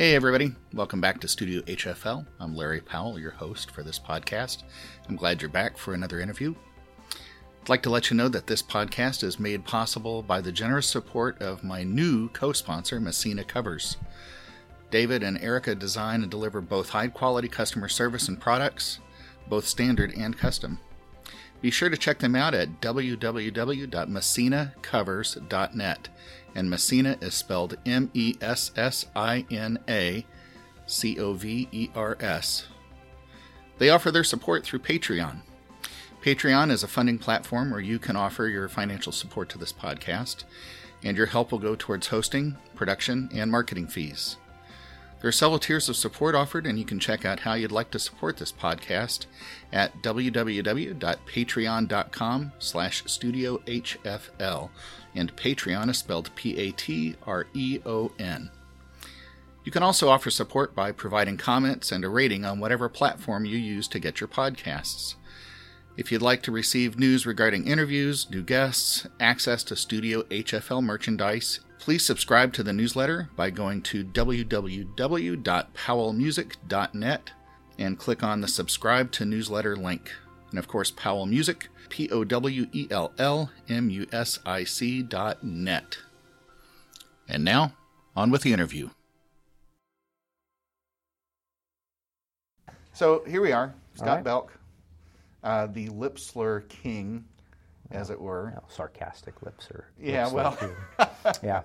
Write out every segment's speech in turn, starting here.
Hey, everybody. Welcome back to Studio HFL. I'm Larry Powell, your host for this podcast. I'm glad you're back for another interview. I'd like to let you know that this podcast is made possible by the generous support of my new co sponsor, Messina Covers. David and Erica design and deliver both high quality customer service and products, both standard and custom. Be sure to check them out at www.messinacovers.net and Messina is spelled M E S S I N A C O V E R S. They offer their support through Patreon. Patreon is a funding platform where you can offer your financial support to this podcast, and your help will go towards hosting, production, and marketing fees. There are several tiers of support offered, and you can check out how you'd like to support this podcast at www.patreon.com slash studiohfl, and Patreon is spelled P-A-T-R-E-O-N. You can also offer support by providing comments and a rating on whatever platform you use to get your podcasts. If you'd like to receive news regarding interviews, new guests, access to Studio HFL merchandise, Please subscribe to the newsletter by going to www.powellmusic.net and click on the subscribe to newsletter link. And of course, Powell Music, P O W E L L M U S I C dot net. And now, on with the interview. So here we are, Scott right. Belck, uh, the lip slur king as it were. sarcastic lips or yeah, well, yeah.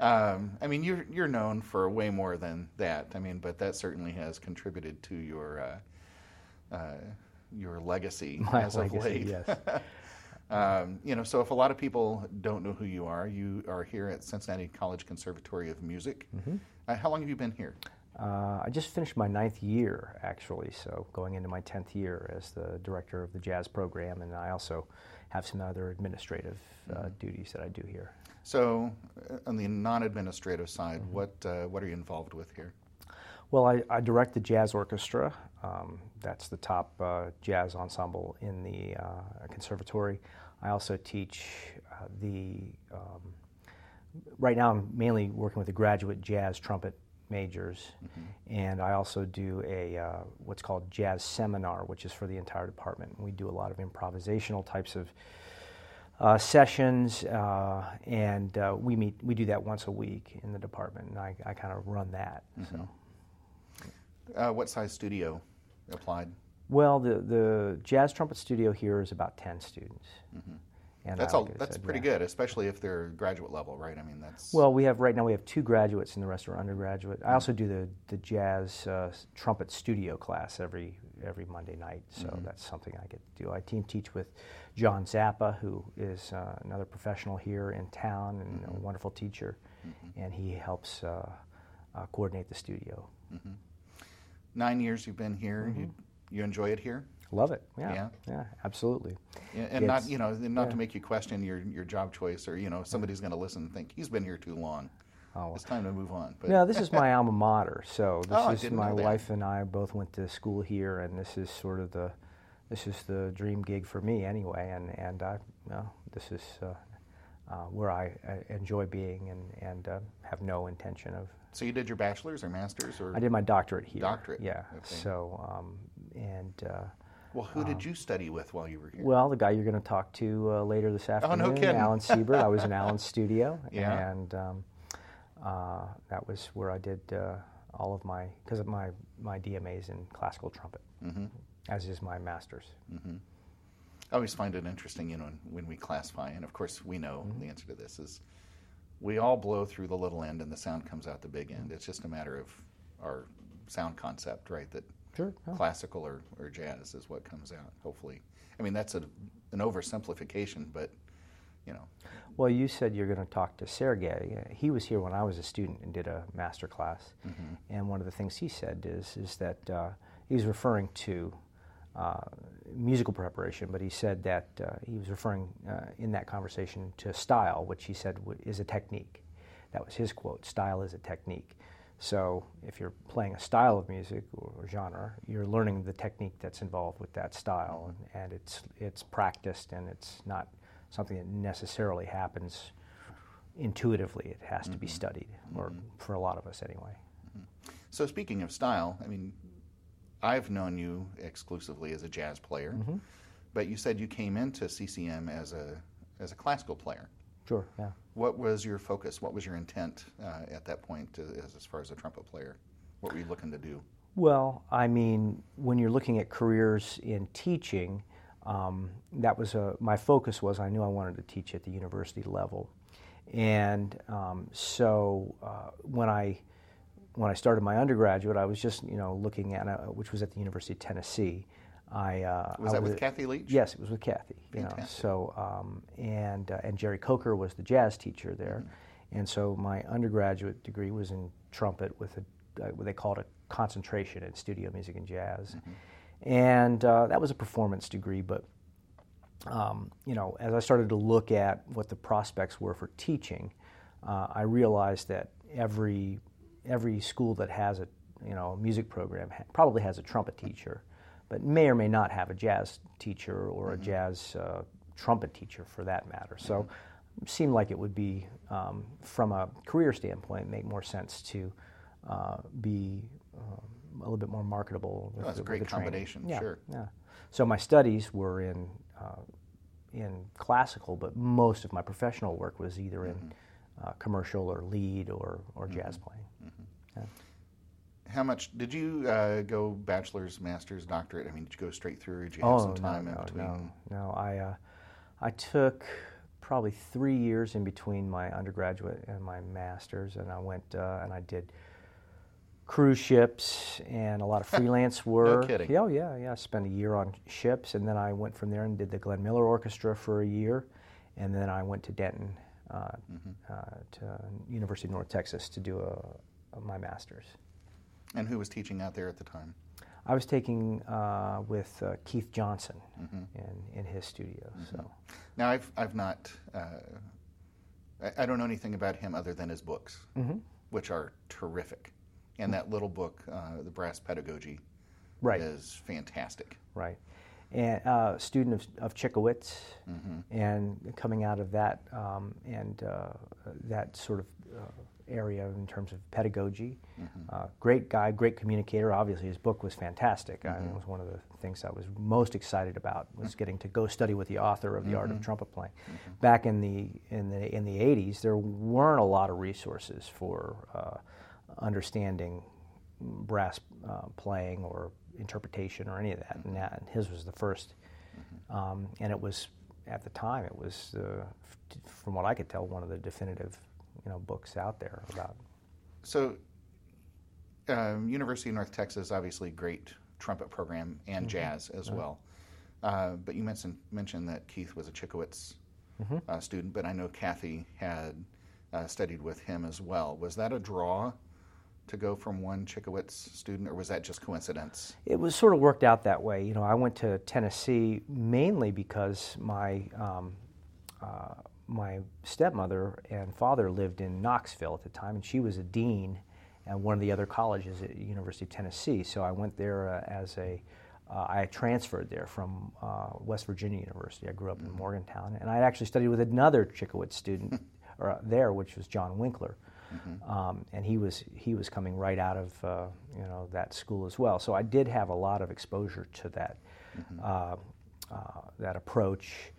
Um, I mean, you're you're known for way more than that. I mean, but that certainly has contributed to your uh, uh, your legacy My as legacy, of late. Yes. um, you know, so if a lot of people don't know who you are, you are here at Cincinnati College Conservatory of Music. Mm-hmm. Uh, how long have you been here? Uh, I just finished my ninth year, actually, so going into my tenth year as the director of the jazz program, and I also have some other administrative uh, mm-hmm. duties that I do here. So, uh, on the non-administrative side, mm-hmm. what uh, what are you involved with here? Well, I, I direct the jazz orchestra. Um, that's the top uh, jazz ensemble in the uh, conservatory. I also teach uh, the. Um, right now, I'm mainly working with the graduate jazz trumpet majors, mm-hmm. and I also do a uh, what's called jazz seminar, which is for the entire department. We do a lot of improvisational types of uh, sessions, uh, and uh, we meet. We do that once a week in the department, and I, I kind of run that. Mm-hmm. So, uh, what size studio applied? Well, the the jazz trumpet studio here is about ten students. Mm-hmm. And that's all. That's said, pretty yeah. good, especially if they're graduate level, right? I mean, that's well. We have right now we have two graduates, and the rest are undergraduate. I also do the the jazz uh, trumpet studio class every every Monday night, so mm-hmm. that's something I get to do. I team teach with John Zappa, who is uh, another professional here in town and mm-hmm. a wonderful teacher, mm-hmm. and he helps uh, uh coordinate the studio. Mm-hmm. Nine years you've been here. Mm-hmm. You, you enjoy it here? Love it. Yeah. Yeah, yeah absolutely. Yeah, and it's, not you know not yeah. to make you question your your job choice or you know somebody's going to listen and think he's been here too long. Oh, it's time to move on. But no, this is my alma mater. So this oh, is my wife and I both went to school here, and this is sort of the this is the dream gig for me anyway. And and I you know, this is uh, uh, where I, I, enjoy being and and uh, have no intention of. So you did your bachelor's or master's or? I did my doctorate here. Doctorate. Yeah. Okay. So um, and uh, well, who did um, you study with while you were here? Well, the guy you're going to talk to uh, later this afternoon, oh, no kidding. Alan Siebert. I was in Alan's studio, yeah. and um, uh, that was where I did uh, all of my because my my DMA is in classical trumpet, mm-hmm. as is my master's. Mm-hmm. I always find it interesting, you know, when we classify, and of course we know mm-hmm. the answer to this is we all blow through the little end and the sound comes out the big end. It's just a matter of our sound concept, right? That Sure. Yeah. Classical or, or jazz is what comes out, hopefully. I mean, that's a, an oversimplification, but, you know. Well, you said you're going to talk to Sergey. He was here when I was a student and did a master class. Mm-hmm. And one of the things he said is, is that uh, he was referring to uh, musical preparation, but he said that uh, he was referring uh, in that conversation to style, which he said w- is a technique. That was his quote style is a technique. So if you're playing a style of music or, or genre, you're learning the technique that's involved with that style, and, and, it's it's practiced, and it's not something that necessarily happens intuitively. It has mm-hmm. to be mm-hmm. studied, or mm-hmm. for a lot of us anyway. Mm-hmm. So speaking of style, I mean, I've known you exclusively as a jazz player, Mm-hmm. but you said you came into CCM as a as a classical player. Sure, yeah. What was your focus? What was your intent uh, at that point as, as far as a trumpet player? What were you looking to do? Well, I mean, when you're looking at careers in teaching, um, that was a, my focus was I knew I wanted to teach at the university level, and um, so uh, when I when I started my undergraduate, I was just you know looking at uh, which was at the University of Tennessee. I uh, Was I that with Kathy Leach? Yes, it was with Kathy. You know, so um, and uh, and Jerry Coker was the jazz teacher there, Mm-hmm. and so my undergraduate degree was in trumpet with a uh, what they called a concentration in studio music and jazz, Mm-hmm. and uh, that was a performance degree. But um, you know, as I started to look at what the prospects were for teaching, uh, I realized that every every school that has a you know music program ha- probably has a trumpet teacher, but may or may not have a jazz teacher or a jazz uh, trumpet teacher for that matter. So, it seemed like it would be um, from a career standpoint make more sense to uh, be um, a little bit more marketable. With that's a great the combination, Yeah, sure. Yeah. So my studies were in uh, in classical, but most of my professional work was either in Mm-hmm. uh, commercial or lead or, or jazz playing. Yeah. How much did you uh, go bachelor's, master's, doctorate? I mean, did you go straight through, or did you have Oh some no, time in between? no, no. I uh, I took probably three years in between my undergraduate and my master's, and I went uh, and I did cruise ships and a lot of freelance work. no kidding. Yeah, oh, yeah, yeah. I spent a year on ships, and then I went from there and did the Glenn Miller Orchestra for a year, and then I went to Denton, uh, Mm-hmm. uh, to University of North Texas to do a, a, my master's. And who was teaching out there at the time? I was taking uh, with uh, Keith Johnson Mm-hmm. in, in his studio. So Now, I've I've not. Uh, I, I don't know anything about him other than his books, Mm-hmm. which are terrific. And that little book, uh, The Brass Pedagogy, Right. is fantastic. right, and uh, student of, of Cichowicz, Mm-hmm. and coming out of that and and uh, that sort of uh, area in terms of pedagogy. Mm-hmm. Uh, great guy, great communicator. Obviously, his book was fantastic. Mm-hmm. it was one of the things I was most excited about was getting to go study with the author of the Art Mm-hmm. of Trumpet Playing. Back in the in the in the '80s, there weren't a lot of resources for uh, understanding brass uh, playing or interpretation or any of that. And, that, and his was the 1st um, and it was at the time it was, uh, f- from what I could tell, one of the definitive, you know, books out there about. So, um, University of North Texas, obviously, great trumpet program and jazz as well. Uh, but you mentioned mentioned that Keith was a Cichowicz uh, student, but I know Kathy had uh, studied with him as well. Was that a draw to go from one Cichowicz student, or was that just coincidence? It was sort of worked out that way. You know, I went to Tennessee mainly because my um, uh, my stepmother and father lived in Knoxville at the time, and she was a dean at one of the other colleges at University of Tennessee. So I went there uh, as a uh, I transferred there from uh, West Virginia University. I grew up in Morgantown, and I actually studied with another Cichowicz student or, uh, there, which was John Winkler. Um, and he was he was coming right out of uh, you know that school as well. So I did have a lot of exposure to that uh, uh, that approach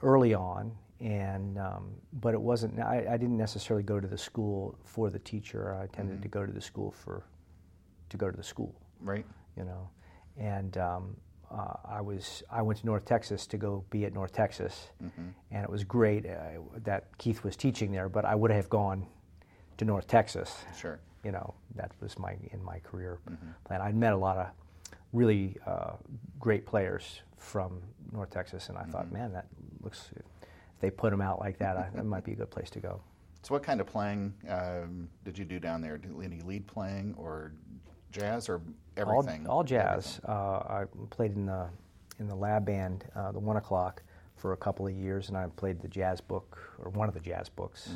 early on, and um, but it wasn't. I, I didn't necessarily go to the school for the teacher. I tended to go to the school for to go to the school Right. you know. And um, uh, I was I went to North Texas to go be at North Texas, and it was great uh, that Keith was teaching there. But I would have gone to North Texas. Sure. You know, that was my in my career plan. I'd met a lot of really uh, great players from North Texas, and I thought, man, that looks. If they put them out like that, I, that might be a good place to go. So, what kind of playing um, did you do down there? Any lead playing or jazz or everything? All, all jazz. Uh, I played in the in the lab band, uh, the one o'clock, for a couple of years, and I played the jazz book or one of the jazz books,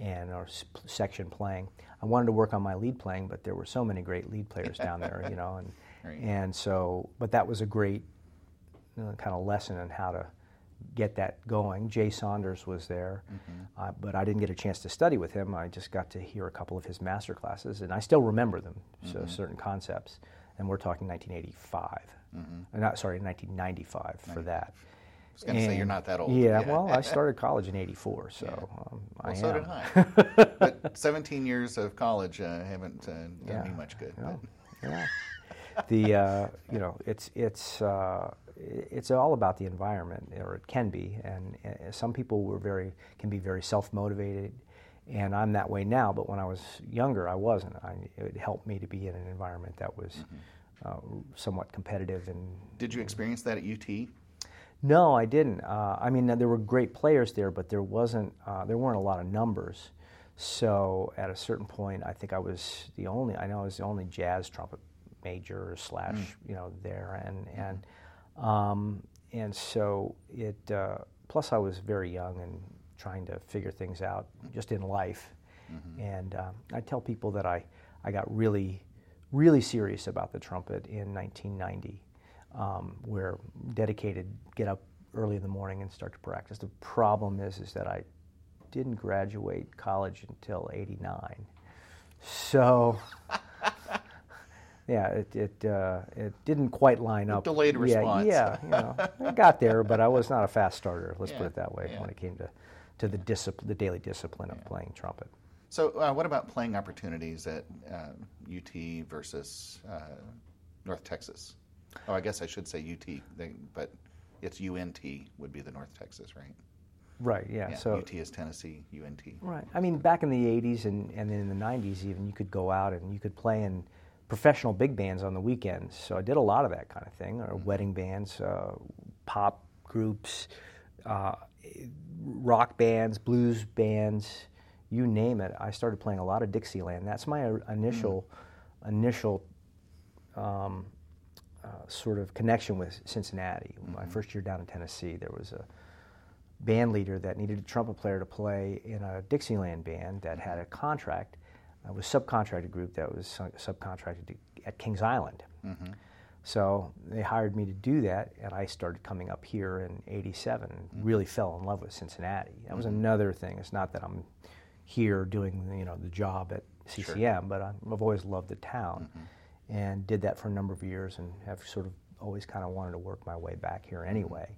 and or s- section playing. I wanted to work on my lead playing, but there were so many great lead players down there, you know, and Right. and so, but that was a great you know, kind of lesson in how to get that going. Jay Saunders was there, uh, but I didn't get a chance to study with him. I just got to hear a couple of his master classes, and I still remember them, so certain concepts. And we're talking 1985. Uh, Not sorry, 1995 for that. I was going to say you're not that old. Yeah, well, I started college in '84, so um, I Well, so am. did I. but 17 years of college uh, haven't uh, done Yeah. me much good. No. Yeah. the uh, you know it's it's uh, it's all about the environment, or it can be, and uh, some people were very can be very self motivated, and I'm that way now. But when I was younger, I wasn't. I, it helped me to be in an environment that was uh, somewhat competitive and Did you experience that at UT? no, I didn't. Uh, I mean, there were great players there, but there wasn't. Uh, there weren't a lot of numbers. So at a certain point, I think I was the only. I know I was the only jazz trumpet major slash, you know, there, and and um, and so it. Uh, plus, I was very young and trying to figure things out just in life. And uh, I tell people that I I got really really serious about the trumpet in 1990 um, where dedicated get up early in the morning and start to practice. The problem is is that I didn't graduate college until '89, so yeah, it it, uh, it didn't quite line up. delayed Yeah, response. Yeah, you know, I got there, but I was not a fast starter. Let's Yeah, put it that way yeah. when it came to to the discipline, the daily discipline of playing trumpet. So, uh, what about playing opportunities at uh, UT versus uh, North Texas? Oh, I guess I should say UT, but it's UNT would be the North Texas, right? Right. Yeah. Yeah, so UT is Tennessee, UNT. Right. I mean, back in the 80s and, and then in the 90s, even, you could go out and you could play in professional big bands on the weekends. So I did a lot of that kind of thing, or wedding bands, uh, pop groups, uh, rock bands, blues bands, you name it. I started playing a lot of Dixieland. That's my uh, initial, initial um, uh, sort of connection with Cincinnati. My first year down in Tennessee, there was a band leader that needed a trumpet player to play in a Dixieland band that had a contract. It was a subcontracted group that was su- subcontracted to, at Kings Island. Mm-hmm. So they hired me to do that, and I started coming up here in '87 and mm-hmm. really fell in love with Cincinnati. That was mm-hmm. another thing. It's not that I'm here doing you know the job at CCM, but I- I've always loved the town, and did that for a number of years, and have sort of always kind of wanted to work my way back here anyway.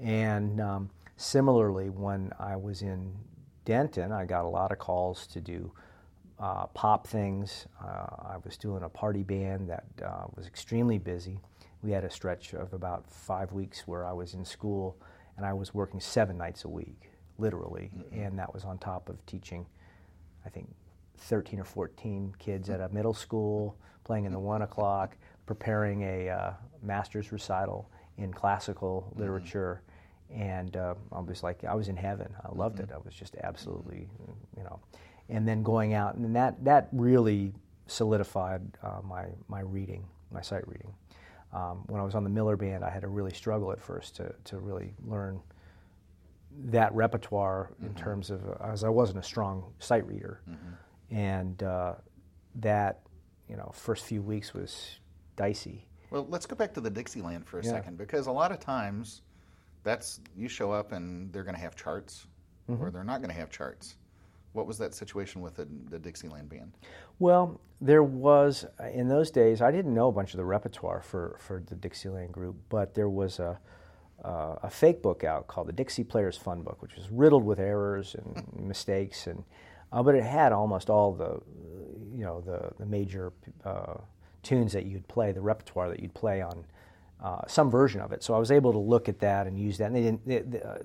And um, similarly, when I was in Denton, I got a lot of calls to do uh, pop things. Uh, I was doing a party band that uh, was extremely busy. We had a stretch of about five weeks where I was in school and I was working seven nights a week, literally, and that was on top of teaching, I think, 13 or 14 kids at a middle school, playing in the one o'clock, preparing a uh, master's recital in classical literature. And uh, I was like, I was in heaven. I loved it. I was just absolutely, you know. And then going out, and that, that really solidified uh, my, my reading, my sight reading. Um, when I was on the Miller Band, I had to really struggle at first to, to really learn that repertoire in terms of, as I wasn't a strong sight reader. And uh, that, you know, first few weeks was dicey. Well, let's go back to the Dixieland for a Yeah. second because a lot of times that's you show up and they're going to have charts Mm-hmm. or they're not going to have charts. What was that situation with the, the Dixieland band? Well, there was in those days. I didn't know a bunch of the repertoire for, for the Dixieland group, but there was a uh, a fake book out called the Dixie Players Fun Book, which was riddled with errors and mistakes, and uh, but it had almost all the you know the the major uh, tunes that you'd play, the repertoire that you'd play on. Uh, some version of it, so I was able to look at that and use that. And they didn't, they, they, uh,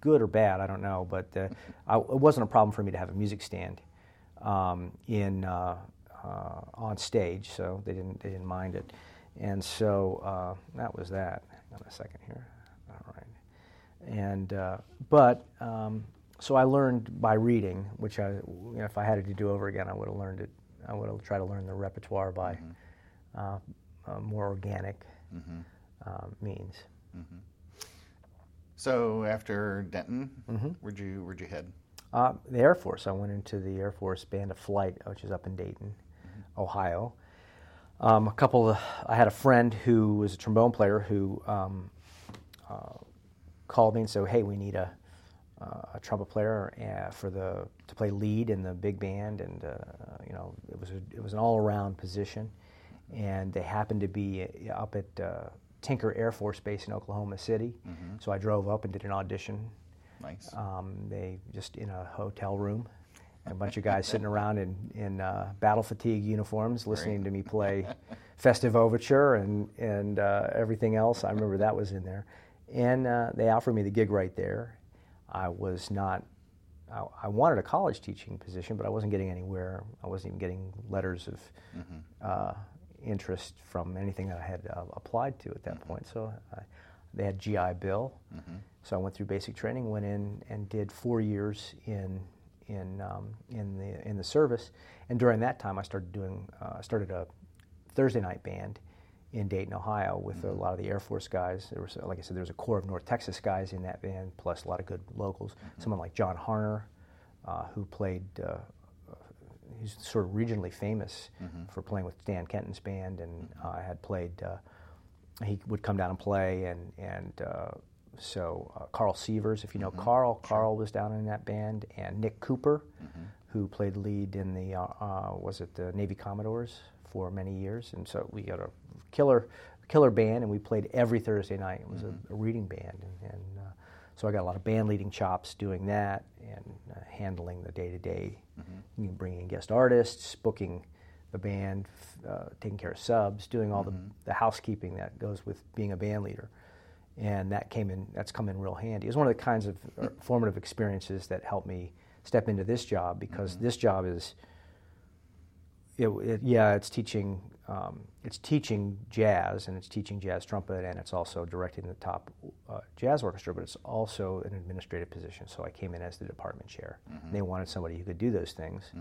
good or bad, I don't know, but uh, I, it wasn't a problem for me to have a music stand um, in uh, uh, on stage, so they didn't they didn't mind it, and so uh, that was that. Hang on a second here. All right, and uh, but um, so I learned by reading, which I you know, if I had it to do over again, I would have learned it. I would have tried to learn the repertoire by uh, uh, more organic uh, means. So after Denton, Mm-hmm. where'd you where'd you head? Uh, the Air Force. I went into the Air Force Band of Flight, which is up in Dayton, Ohio. Um, a couple. Of, I had a friend who was a trombone player who um, uh, called me and said, "Hey, we need a uh, a trumpet player uh, for the to play lead in the big band, and uh, you know it was a, it was an all around position, and they happened to be up at uh, Tinker Air Force Base in Oklahoma City, Mm-hmm. so I drove up and did an audition. Nice. Um, they just in a hotel room, and a bunch of guys sitting around in in uh, battle fatigue uniforms, listening to me play Festive Overture and and uh, everything else. I remember that was in there, and uh, they offered me the gig right there. I was not. I, I wanted a college teaching position, but I wasn't getting anywhere. I wasn't even getting letters of uh, interest from anything that I had uh, applied to at that point. So I, they had GI Bill. So I went through basic training, went in and did four years in in um, in the in the service, and during that time I started doing uh, started a Thursday night band in Dayton, Ohio, with a lot of the Air Force guys. There was, like I said, there was a core of North Texas guys in that band, plus a lot of good locals. Someone like John Harner, uh, who played. Uh, he's sort of regionally famous for playing with Stan Kenton's band, and uh, had played. Uh, he would come down and play, and and uh, so uh, Carl Sievers, if you know Carl, Carl was down in that band, and Nick Cooper, who played lead in the was it the Navy Commodores for many years, and so we got a killer killer band, and we played every Thursday night. It was a, a reading band, and, and uh, so I got a lot of band leading chops doing that and uh, handling the day to day, bringing in guest artists, booking the band, uh, taking care of subs, doing all the, the housekeeping that goes with being a band leader. And that came in, that's come in real handy. It was one of the kinds of uh, formative experiences that helped me step into this job because this job is, it, it, yeah, it's teaching, um, it's teaching jazz and it's teaching jazz trumpet and it's also directing the top uh, jazz orchestra, but it's also an administrative position. So I came in as the department chair. And they wanted somebody who could do those things.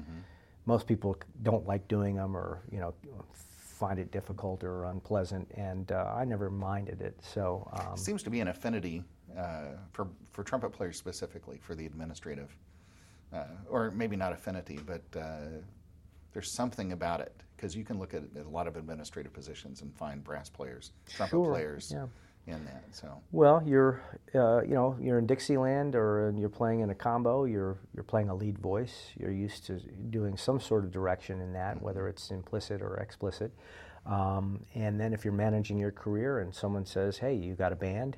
Most people don't like doing them or you know find it difficult or unpleasant, and uh, I never minded it. So um, Seems to be an affinity uh, for for trumpet players specifically for the administrative, uh, or maybe not affinity, but uh, there's something about it because you can look at a lot of administrative positions and find brass players, trumpet Sure, players yeah. in that. So Well, you're, uh, you know, you're in Dixieland or you're playing in a combo. You're you're playing a lead voice. You're used to doing some sort of direction in that, whether it's implicit or explicit. Um, and then if you're managing your career and someone says, "Hey, you got a band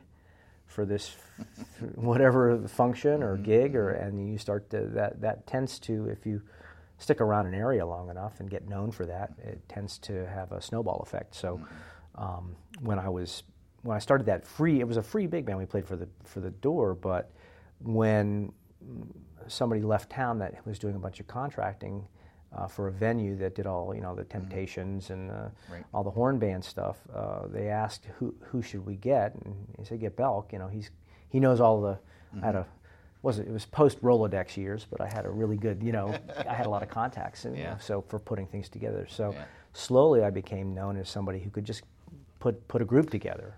for this, whatever function or gig," or and you start to that that tends to if you stick around an area long enough and get known for that, it tends to have a snowball effect. So um, when I was when I started that free, it was a free big band we played for the for the door. But when somebody left town that was doing a bunch of contracting uh, for a venue that did all you know the Temptations and uh, Right. all the horn band stuff, uh, they asked who who should we get, and he said get Belck. You know he's he knows all the. A was it, was post Rolodex years, but I had a really good you know I had a lot of contacts and you know, Yeah. so for putting things together. So Yeah. slowly I became known as somebody who could just put put a group together,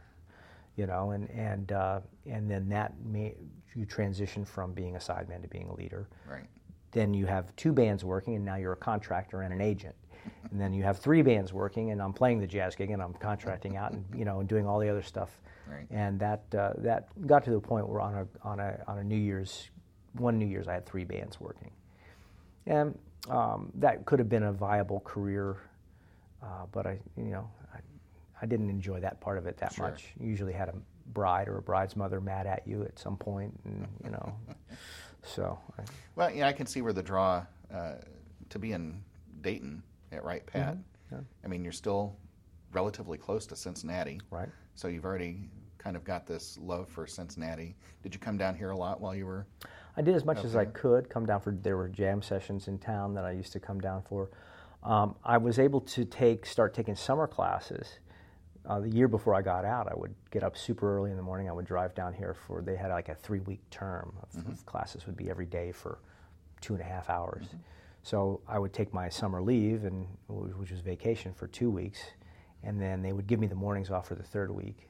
you know, and and uh, and then that made you transition from being a sideman to being a leader. right, Then you have two bands working, and now you're a contractor and an agent. And then you have three bands working, and I'm playing the jazz gig, and I'm contracting out, and you know, and doing all the other stuff. Right. And that uh, that got to the point where on a on a on a New Year's, one New Year's, I had three bands working, and um, that could have been a viable career, uh, but I you know I, I didn't enjoy that part of it that Sure. much. Usually had a bride or a bride's mother mad at you at some point, and you know, so I, Well, yeah, I can see where the draw uh, to be in Dayton at Wright-Patt. yeah. I mean, you're still relatively close to Cincinnati, right. so you've already kind of got this love for Cincinnati. Did you come down here a lot while you were? I did as much as I could come down for. There were jam sessions in town that I used to come down for. Um, I was able to take start taking summer classes. Uh, the year before I got out, I would get up super early in the morning. I would drive down here for. They had like a three week term of, of classes. Would be every day for two and a half hours. So I would take my summer leave and which was vacation for two weeks, and then they would give me the mornings off for the third week.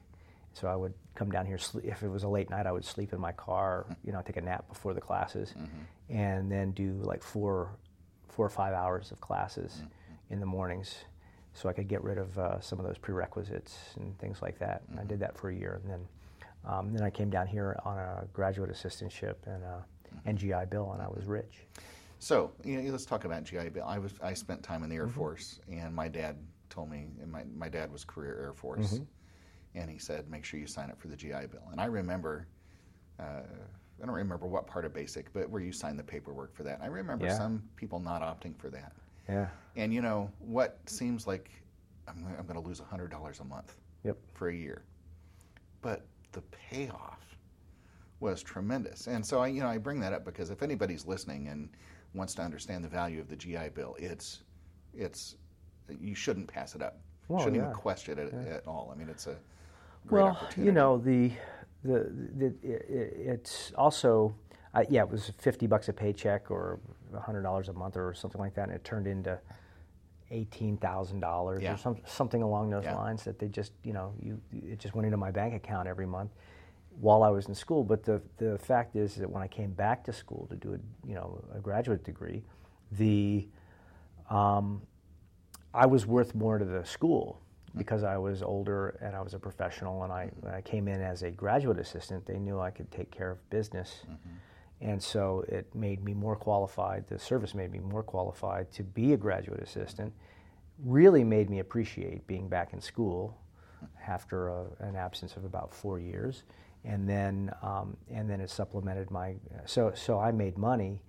So I would come down here. sle- If it was a late night, I would sleep in my car. You know, take a nap before the classes, and then do like four, four or five hours of classes in the mornings, so I could get rid of uh, some of those prerequisites and things like that. And I did that for a year, and then Um, then I came down here on a graduate assistantship and a NGI Bill, and I was rich. So you know, let's talk about GI Bill. I was I spent time in the Air Mm-hmm. Force, and my dad told me, and my my dad was career Air Force, Mm-hmm. and he said, make sure you sign up for the GI Bill. And I remember, uh, I don't remember what part of basic, but where you sign the paperwork for that. And I remember Yeah. some people not opting for that. Yeah. And you know what seems like I'm, I'm going to lose hundred dollars a month Yep. for a year, but the payoff was tremendous. And so I, you know, I bring that up because if anybody's listening and wants to understand the value of the GI Bill, it's it's you shouldn't pass it up. Well, shouldn't yeah. even question it at all. I mean, it's a Well, you know the the, the it, it's also uh, yeah it was fifty bucks a paycheck or hundred dollars a month or something like that, and it turned into eighteen thousand dollars or some, something along those Yeah. lines that they just you know you it just went into my bank account every month while I was in school. But the the fact is that when I came back to school to do a you know a graduate degree, the um, I was worth more to the school because I was older and I was a professional. And I, when I came in as a graduate assistant, they knew I could take care of business. And so it made me more qualified, the service made me more qualified to be a graduate assistant. Really made me appreciate being back in school after a, an absence of about four years. And then, um, and then it supplemented my, so, so I made money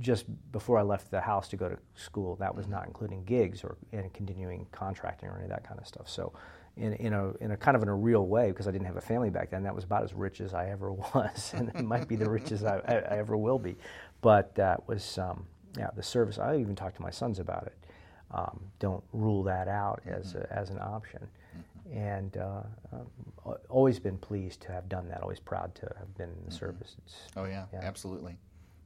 just before I left the house to go to school, that was not including gigs or and continuing contracting or any of that kind of stuff. So, in, in a in a kind of in a real way, because I didn't have a family back then, that was about as rich as I ever was, and it might be the richest I, I, I ever will be. But that was um, yeah, the service. I even talked to my sons about it. Um, don't rule that out as a, as an option. And uh, um, always been pleased to have done that. Always proud to have been in the service. It's, Oh yeah, Yeah. absolutely.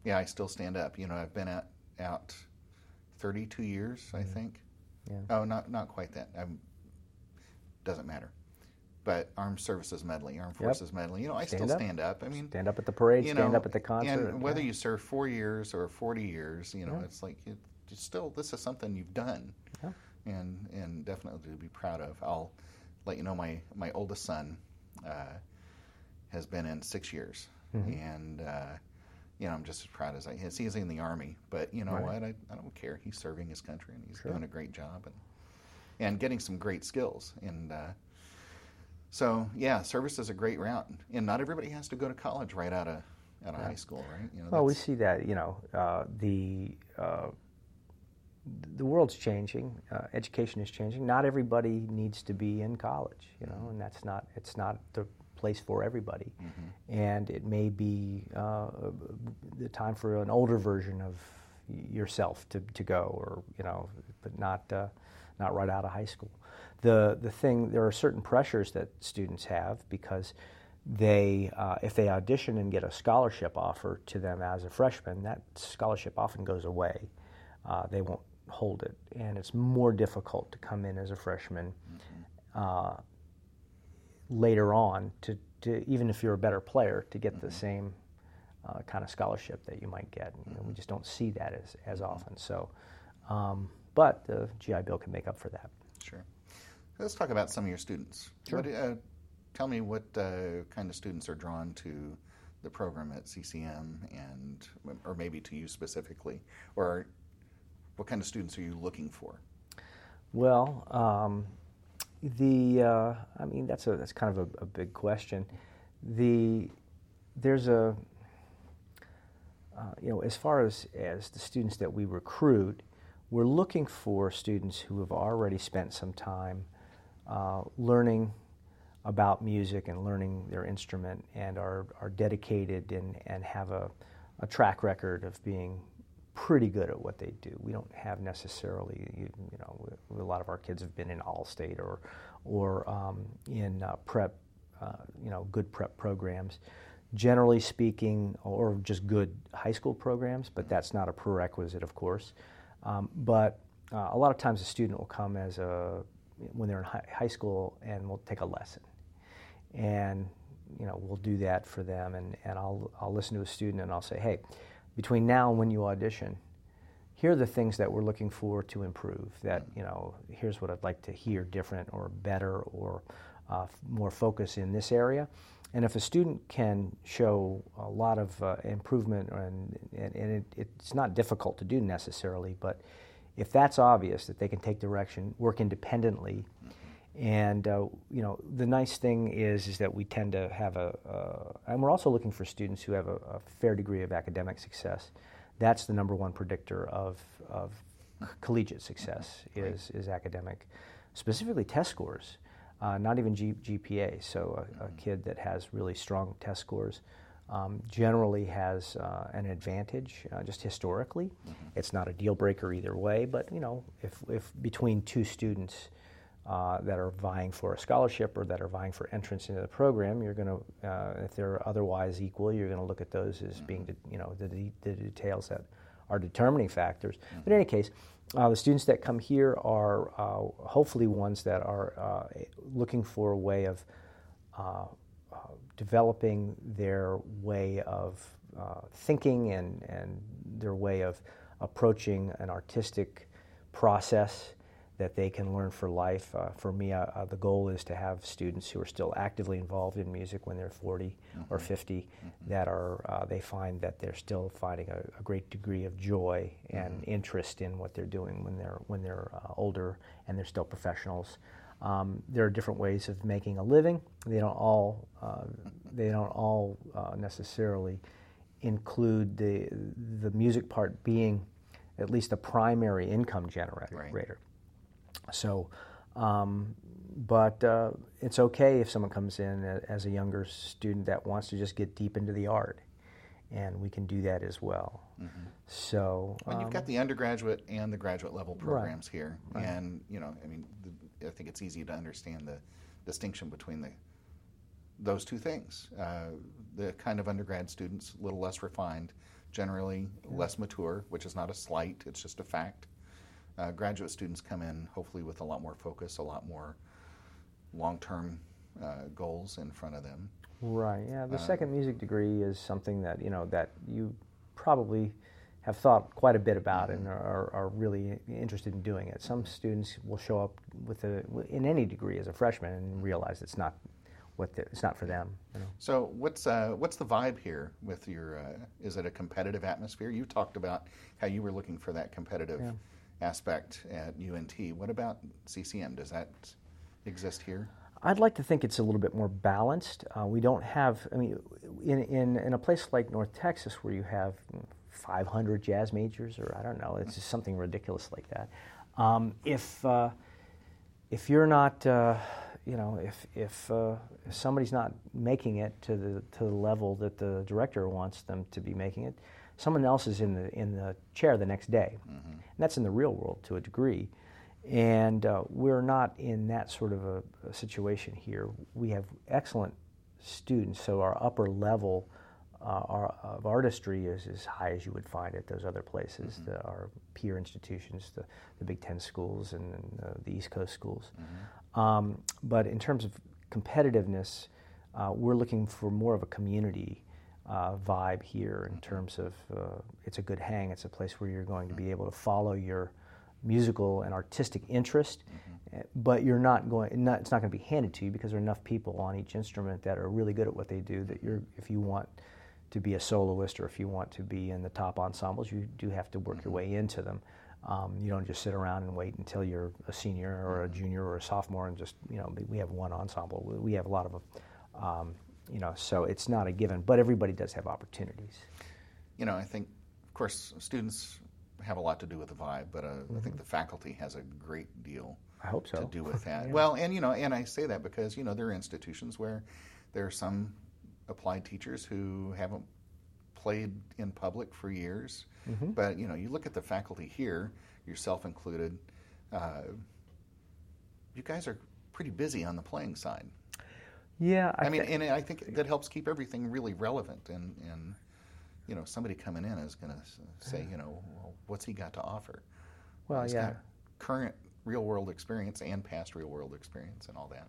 Yeah, I still stand up. You know, I've been at out 32 years, I think. Yeah. Oh, not not quite that. I'm, doesn't matter. But armed services medley, armed Yep. forces medley. You know, I Stand still up. stand up. I mean, stand up at the parade, you stand up at the concert. and whether yeah. you serve four years or 40 years, you know, Yeah. it's like it, it's still this is something you've done, and and definitely to be proud of. I'll let you know my my oldest son uh, has been in six years, Mm-hmm. and uh, you know I'm just as proud as I is. He's in the army, but you know Right. what? I, I don't care. He's serving his country and he's doing a great job and and getting some great skills and. Uh, so yeah, service is a great route, and not everybody has to go to college right out of out of high school, right? You know, Well, we see that, you know, uh, the uh, the world's changing, uh, education is changing. Not everybody needs to be in college, you know, and that's not it's not the place for everybody. And it may be uh, the time for an older version of yourself to, to go, or you know, but not uh, not right out of high school. The the thing there are certain pressures that students have because they uh, if they audition and get a scholarship offer to them as a freshman, that scholarship often goes away. Uh, they won't hold it, and it's more difficult to come in as a freshman uh, later on to, to even if you're a better player to get the same uh, kind of scholarship that you might get. You know, we just don't see that as, as often. So, um, but the GI Bill can make up for that. Sure. Let's talk about some of your students. Sure. What, uh, tell me what uh, kind of students are drawn to the program at CCM, and or maybe to you specifically, or what kind of students are you looking for? Well, um, the uh, I mean that's a that's kind of a, a big question. The there's a uh, you know as far as as the students that we recruit, we're looking for students who have already spent some time uh, learning about music and learning their instrument and are, are dedicated and, and have a, a track record of being pretty good at what they do. We don't have necessarily, you, you know, a lot of our kids have been in Allstate or, or um, in uh, prep, uh, you know, good prep programs. Generally speaking, or just good high school programs, but that's not a prerequisite, of course. Um, but uh, a lot of times a student will come as a, when they're in hi- high school and we'll take a lesson and you know we'll do that for them and, and I'll, I'll listen to a student and I'll say hey between now and when you audition here are the things that we're looking for to improve that you know here's what i'd like to hear different or better or uh, more focus in this area. And if a student can show a lot of uh, improvement, and, and, and it, it's not difficult to do necessarily, but if that's obvious that they can take direction, work independently, and uh, you know the nice thing is is that we tend to have a, uh, and we're also looking for students who have a, a, fair degree of academic success. That's the number one predictor of, of collegiate success is is academic, specifically test scores uh, not even G- GPA. So a, a, kid that has really strong test scores um, generally has uh, an advantage uh, just historically. Mm-hmm. It's not a deal breaker either way, but you know, if, if between two students uh, that are vying for a scholarship or that are vying for entrance into the program, you're going to, uh, if they're otherwise equal, you're going to look at those as mm-hmm. being, you know, the, the, details that are determining factors. Mm-hmm. But in any case, uh, the students that come here are uh, hopefully ones that are uh, looking for a way of uh, uh, developing their way of uh, thinking and, and their way of approaching an artistic process that they can learn for life. Uh, for me, uh, uh, the goal is to have students who are still actively involved in music when they're 40 mm-hmm. or 50 mm-hmm. that are uh, they find that they're still finding a, a great degree of joy and mm-hmm. interest in what they're doing when they're when they're uh, older and they're still professionals. Um, there are different ways of making a living. They don't all uh, they don't all necessarily include the the music part being at least a primary income generator. Right. So, um, but uh, it's okay if someone comes in as a younger student that wants to just get deep into the art, and we can do that as well. Mm-hmm. So, well, um, you've got the undergraduate and the graduate level programs right. here, right. and you know, I mean, the, I think it's easy to understand the distinction between the those two things. Uh, the kind of undergrad students, a little less refined, generally yeah. less mature, which is not a slight; it's just a fact uh, graduate students come in hopefully with a lot more focus, a lot more long-term uh, goals in front of them. Right. Yeah. The uh, second music degree is something that you know that you probably have thought quite a bit about mm-hmm. and are, are, really interested in doing it. Some students will show up with a in any degree as a freshman and realize it's not what the, it's not for them. You know? So what's uh, what's the vibe here with your? Uh, is it a competitive atmosphere? You talked about how you were looking for that competitive. Yeah aspect at UNT. What about CCM? Does that exist here? I'd like to think it's a little bit more balanced. Uh, we don't have, I mean, in, in, in a place like North Texas where you have 500 jazz majors, or I don't know, it's just something ridiculous like that. Um, if, uh, if you're not, uh, you know, if, if, uh, if somebody's not making it to the, to the level that the director wants them to be making it, someone else is in the in the chair the next day, mm-hmm. and that's in the real world to a degree. And uh, we're not in that sort of a, a, situation here. We have excellent students, so our upper level uh, our, of artistry is as high as you would find at those other places, mm-hmm. the, our peer institutions, the, the Big Ten schools and, and uh, the East Coast schools. Mm-hmm. Um, but in terms of competitiveness, uh, we're looking for more of a community uh, vibe here in terms of uh, it's a good hang. It's a place where you're going to be able to follow your musical and artistic interest, mm-hmm. but you're not going. Not, it's not going to be handed to you because there are enough people on each instrument that are really good at what they do. That you're, if you want to be a soloist or if you want to be in the top ensembles, you do have to work mm-hmm. your way into them. Um, you don't just sit around and wait until you're a senior or a mm-hmm. junior or a sophomore and just you know we have one ensemble. We have a lot of um, you know, so it's not a given, but everybody does have opportunities. You know, I think, of course, students have a lot to do with the vibe, but uh, mm-hmm. I think mm-hmm. the faculty has a great deal. I hope so. To do with that. yeah. Well, and you know, and I say that because you know there are institutions where there are some applied teachers who haven't played in public for years, mm-hmm. but you know, you look at the faculty here, yourself included. Uh, you guys are pretty busy on the playing side. Yeah, I, I mean, th- and I think that helps keep everything really relevant. And, and you know, somebody coming in is going to say, you know, well, what's he got to offer? Well, He's yeah, current real world experience and past real world experience and all that.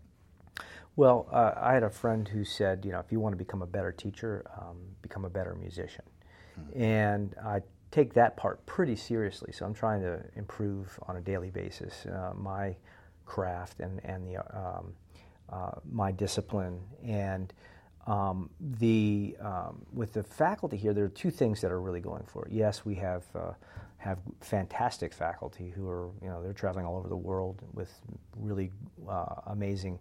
Well, uh, I had a friend who said, you know, if you want to become a better teacher, um, become a better musician. Hmm. And I take that part pretty seriously. So I'm trying to improve on a daily basis uh, my craft and and the um, uh, my discipline. And um, the um, with the faculty here, there are two things that are really going for it. Yes, we have uh, have fantastic faculty who are you know they're traveling all over the world with really uh, amazing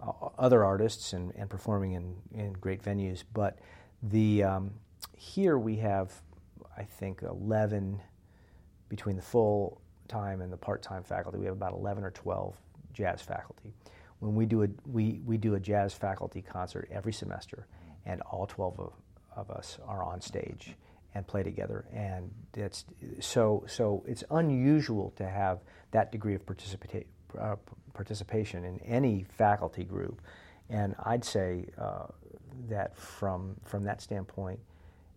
uh, other artists and, and performing in, in great venues. But the um, here we have I think 11 between the full time and the part time faculty. We have about 11 or 12 jazz faculty. When we do a we, we do a jazz faculty concert every semester, and all 12 of, of us are on stage and play together. And it's so so it's unusual to have that degree of participate, uh, participation in any faculty group. And I'd say uh, that from from that standpoint,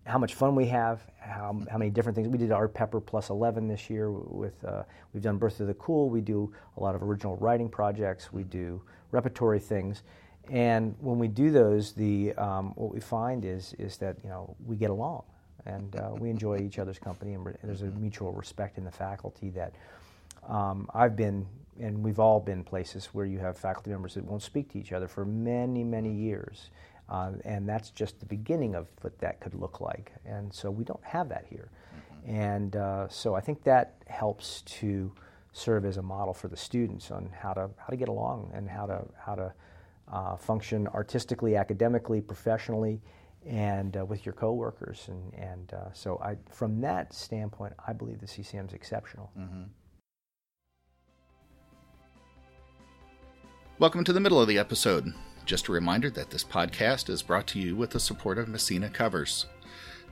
how much fun we have, how, how many different things. We did Art Pepper plus 11 this year with, uh, we've done Birth of the Cool, we do a lot of original writing projects, we do repertory things. And when we do those, the, um, what we find is, is that, you know, we get along and uh, we enjoy each other's company and re- there's a mutual respect in the faculty that um, I've been, and we've all been places where you have faculty members that won't speak to each other for many, many years. Uh, and that's just the beginning of what that could look like. And so we don't have that here. Mm-hmm. And uh, so I think that helps to serve as a model for the students on how to how to get along and how to how to uh, function artistically, academically, professionally, and uh, with your coworkers. And and uh, so I, from that standpoint, I believe the CCM is exceptional. Mm-hmm. Welcome to the middle of the episode. Just a reminder that this podcast is brought to you with the support of Messina Covers.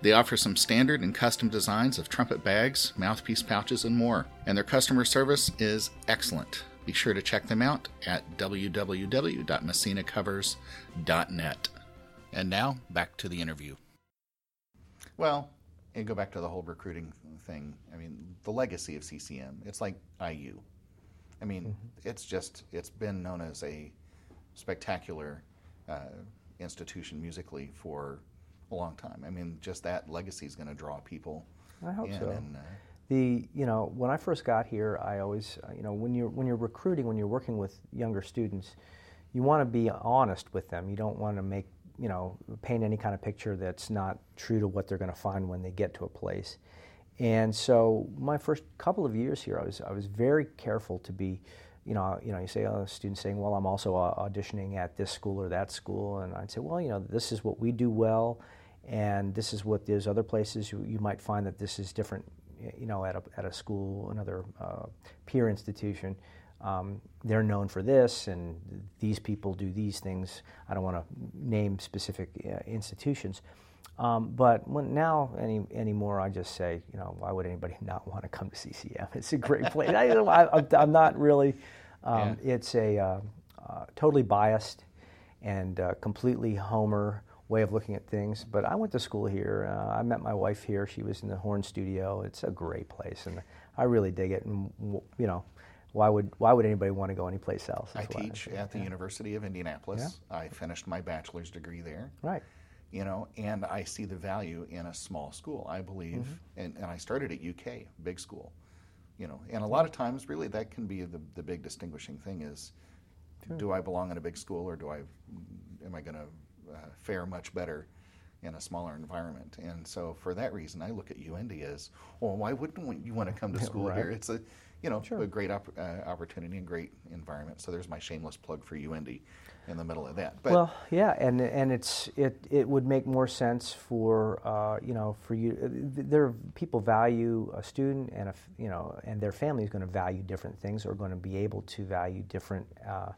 They offer some standard and custom designs of trumpet bags, mouthpiece pouches, and more, and their customer service is excellent. Be sure to check them out at www.messinacovers.net. And now, back to the interview. Well, and go back to the whole recruiting thing. I mean, the legacy of CCM, it's like IU. I mean, mm-hmm. it's just, it's been known as a spectacular uh, institution musically for a long time. I mean, just that legacy is going to draw people. I hope so. And, uh, the you know when I first got here, I always uh, you know when you're when you're recruiting, when you're working with younger students, you want to be honest with them. You don't want to make you know paint any kind of picture that's not true to what they're going to find when they get to a place. And so my first couple of years here, I was I was very careful to be you know, you know, you say, oh, a student saying, well, I'm also auditioning at this school or that school, and I'd say, well, you know, this is what we do well, and this is what there's other places you, you might find that this is different, you know, at a, at a school, another uh, peer institution. Um, they're known for this, and these people do these things. I don't want to name specific uh, institutions. Um, but when, now any anymore, I just say, you know, why would anybody not want to come to CCM? It's a great place. I, am not really. Um, yeah. It's a uh, uh, totally biased and uh, completely Homer way of looking at things. But I went to school here. Uh, I met my wife here. She was in the horn studio. It's a great place, and I really dig it. And you know, why would why would anybody want to go anyplace else? I teach I at the yeah. University of Indianapolis. Yeah. I finished my bachelor's degree there. Right you know, and I see the value in a small school. I believe, mm-hmm. and, and I started at UK, big school, you know, and a lot of times, really, that can be the, the big distinguishing thing is, sure. do I belong in a big school or do I, am I going to uh, fare much better in a smaller environment? And so, for that reason, I look at UIndy as, well, why wouldn't you want to come to school right. here? It's a, you know, sure. a great op- uh, opportunity and great environment. So there's my shameless plug for UIndy in the middle of that. But well, yeah, and and it's it it would make more sense for uh, you know for you. There people value a student and a you know and their family is going to value different things or going to be able to value different. Uh,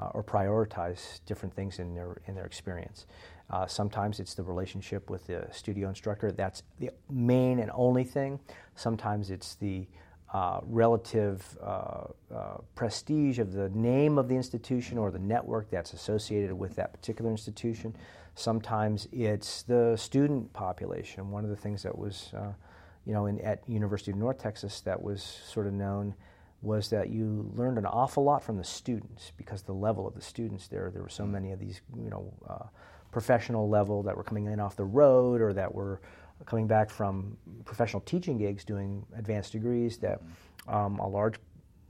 uh, or prioritize different things in their in their experience. Uh, sometimes it's the relationship with the studio instructor. That's the main and only thing. Sometimes it's the uh, relative uh, uh, prestige of the name of the institution or the network that's associated with that particular institution. Sometimes it's the student population. One of the things that was, uh, you know, in, at University of North Texas that was sort of known was that you learned an awful lot from the students because the level of the students there, there were so many of these, you know, uh, professional level that were coming in off the road or that were coming back from professional teaching gigs doing advanced degrees that um, a large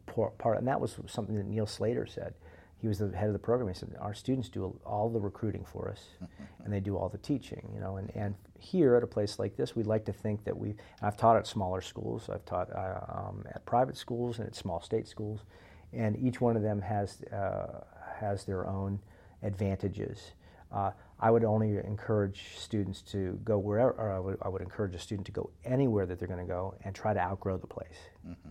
part, and that was something that Neil Slater said, he was the head of the program. He said, "Our students do all the recruiting for us, and they do all the teaching." You know, and, and here at a place like this, we'd like to think that we. I've taught at smaller schools. I've taught uh, um, at private schools and at small state schools, and each one of them has uh, has their own advantages. Uh, I would only encourage students to go wherever, or I would, I would encourage a student to go anywhere that they're going to go and try to outgrow the place. Mm-hmm.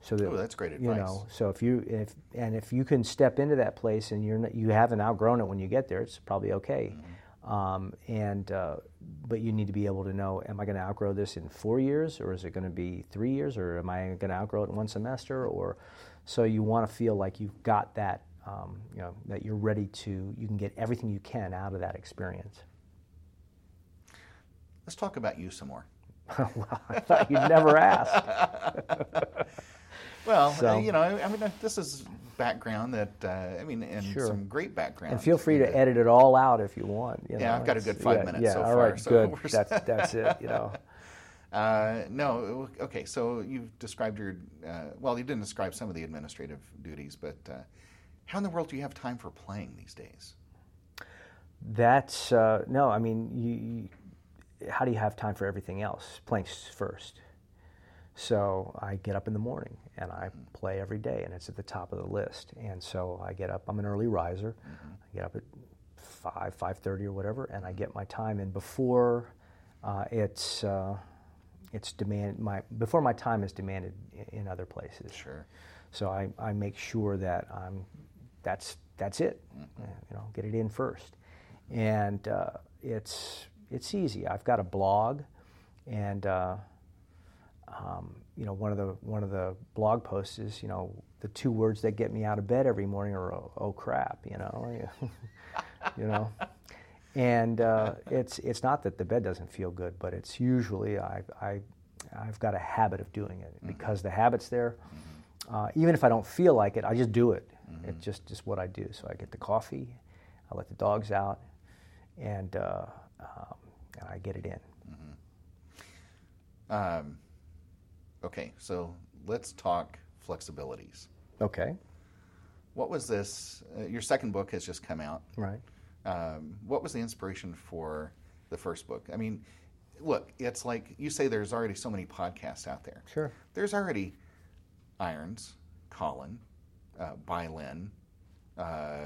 So that, Oh, that's great advice. You know, so if you if and if you can step into that place and you're not, you haven't outgrown it when you get there, it's probably okay. Mm-hmm. Um, and uh, but you need to be able to know: Am I going to outgrow this in four years, or is it going to be three years, or am I going to outgrow it in one semester? Or so you want to feel like you've got that, um, you know, that you're ready to. You can get everything you can out of that experience. Let's talk about you some more. well, I thought you'd never ask. Well, So- uh, you know, I mean, this is background that uh, I mean, and Sure. some great background. And feel free to edit it all out if you want. you Yeah, know, I've got a good five yeah, minutes yeah, so all far, right, so good. That's that's it. You know. Uh, no, okay. So you've described your uh, well, you didn't describe some of the administrative duties, but uh, how in the world do you have time for playing these days? That's uh, no. I mean, you, how do you have time for everything else? Playing first. So I get up in the morning and I play every day, and it's at the top of the list. And so I get up. I'm an early riser. I get up at five, five thirty, or whatever, and I get my time in before uh, it's uh, it's demand my before my time is demanded in, in other places. Sure. So I, I make sure that I'm that's that's it. Mm-hmm. You know, get it in first, and uh, it's it's easy. I've got a blog, and uh, um, you know one of the one of the blog posts is you know the two words that get me out of bed every morning are oh, oh crap. You know, you know. And uh, it's it's not that the bed doesn't feel good, but it's usually I, I I've got a habit of doing it because the habit's there. Uh, even if I don't feel like it, I just do it. It's just just what I do. So I get the coffee, I let the dogs out, and uh, um, and I get it in. Um, okay, so let's talk flexibilities. Okay. What was this? Uh, your second book has just come out. Right. Um, what was the inspiration for the first book? I mean, look, it's like you say there's already so many podcasts out there. Sure. There's already Irons, Colin, uh, Bai Lin, uh,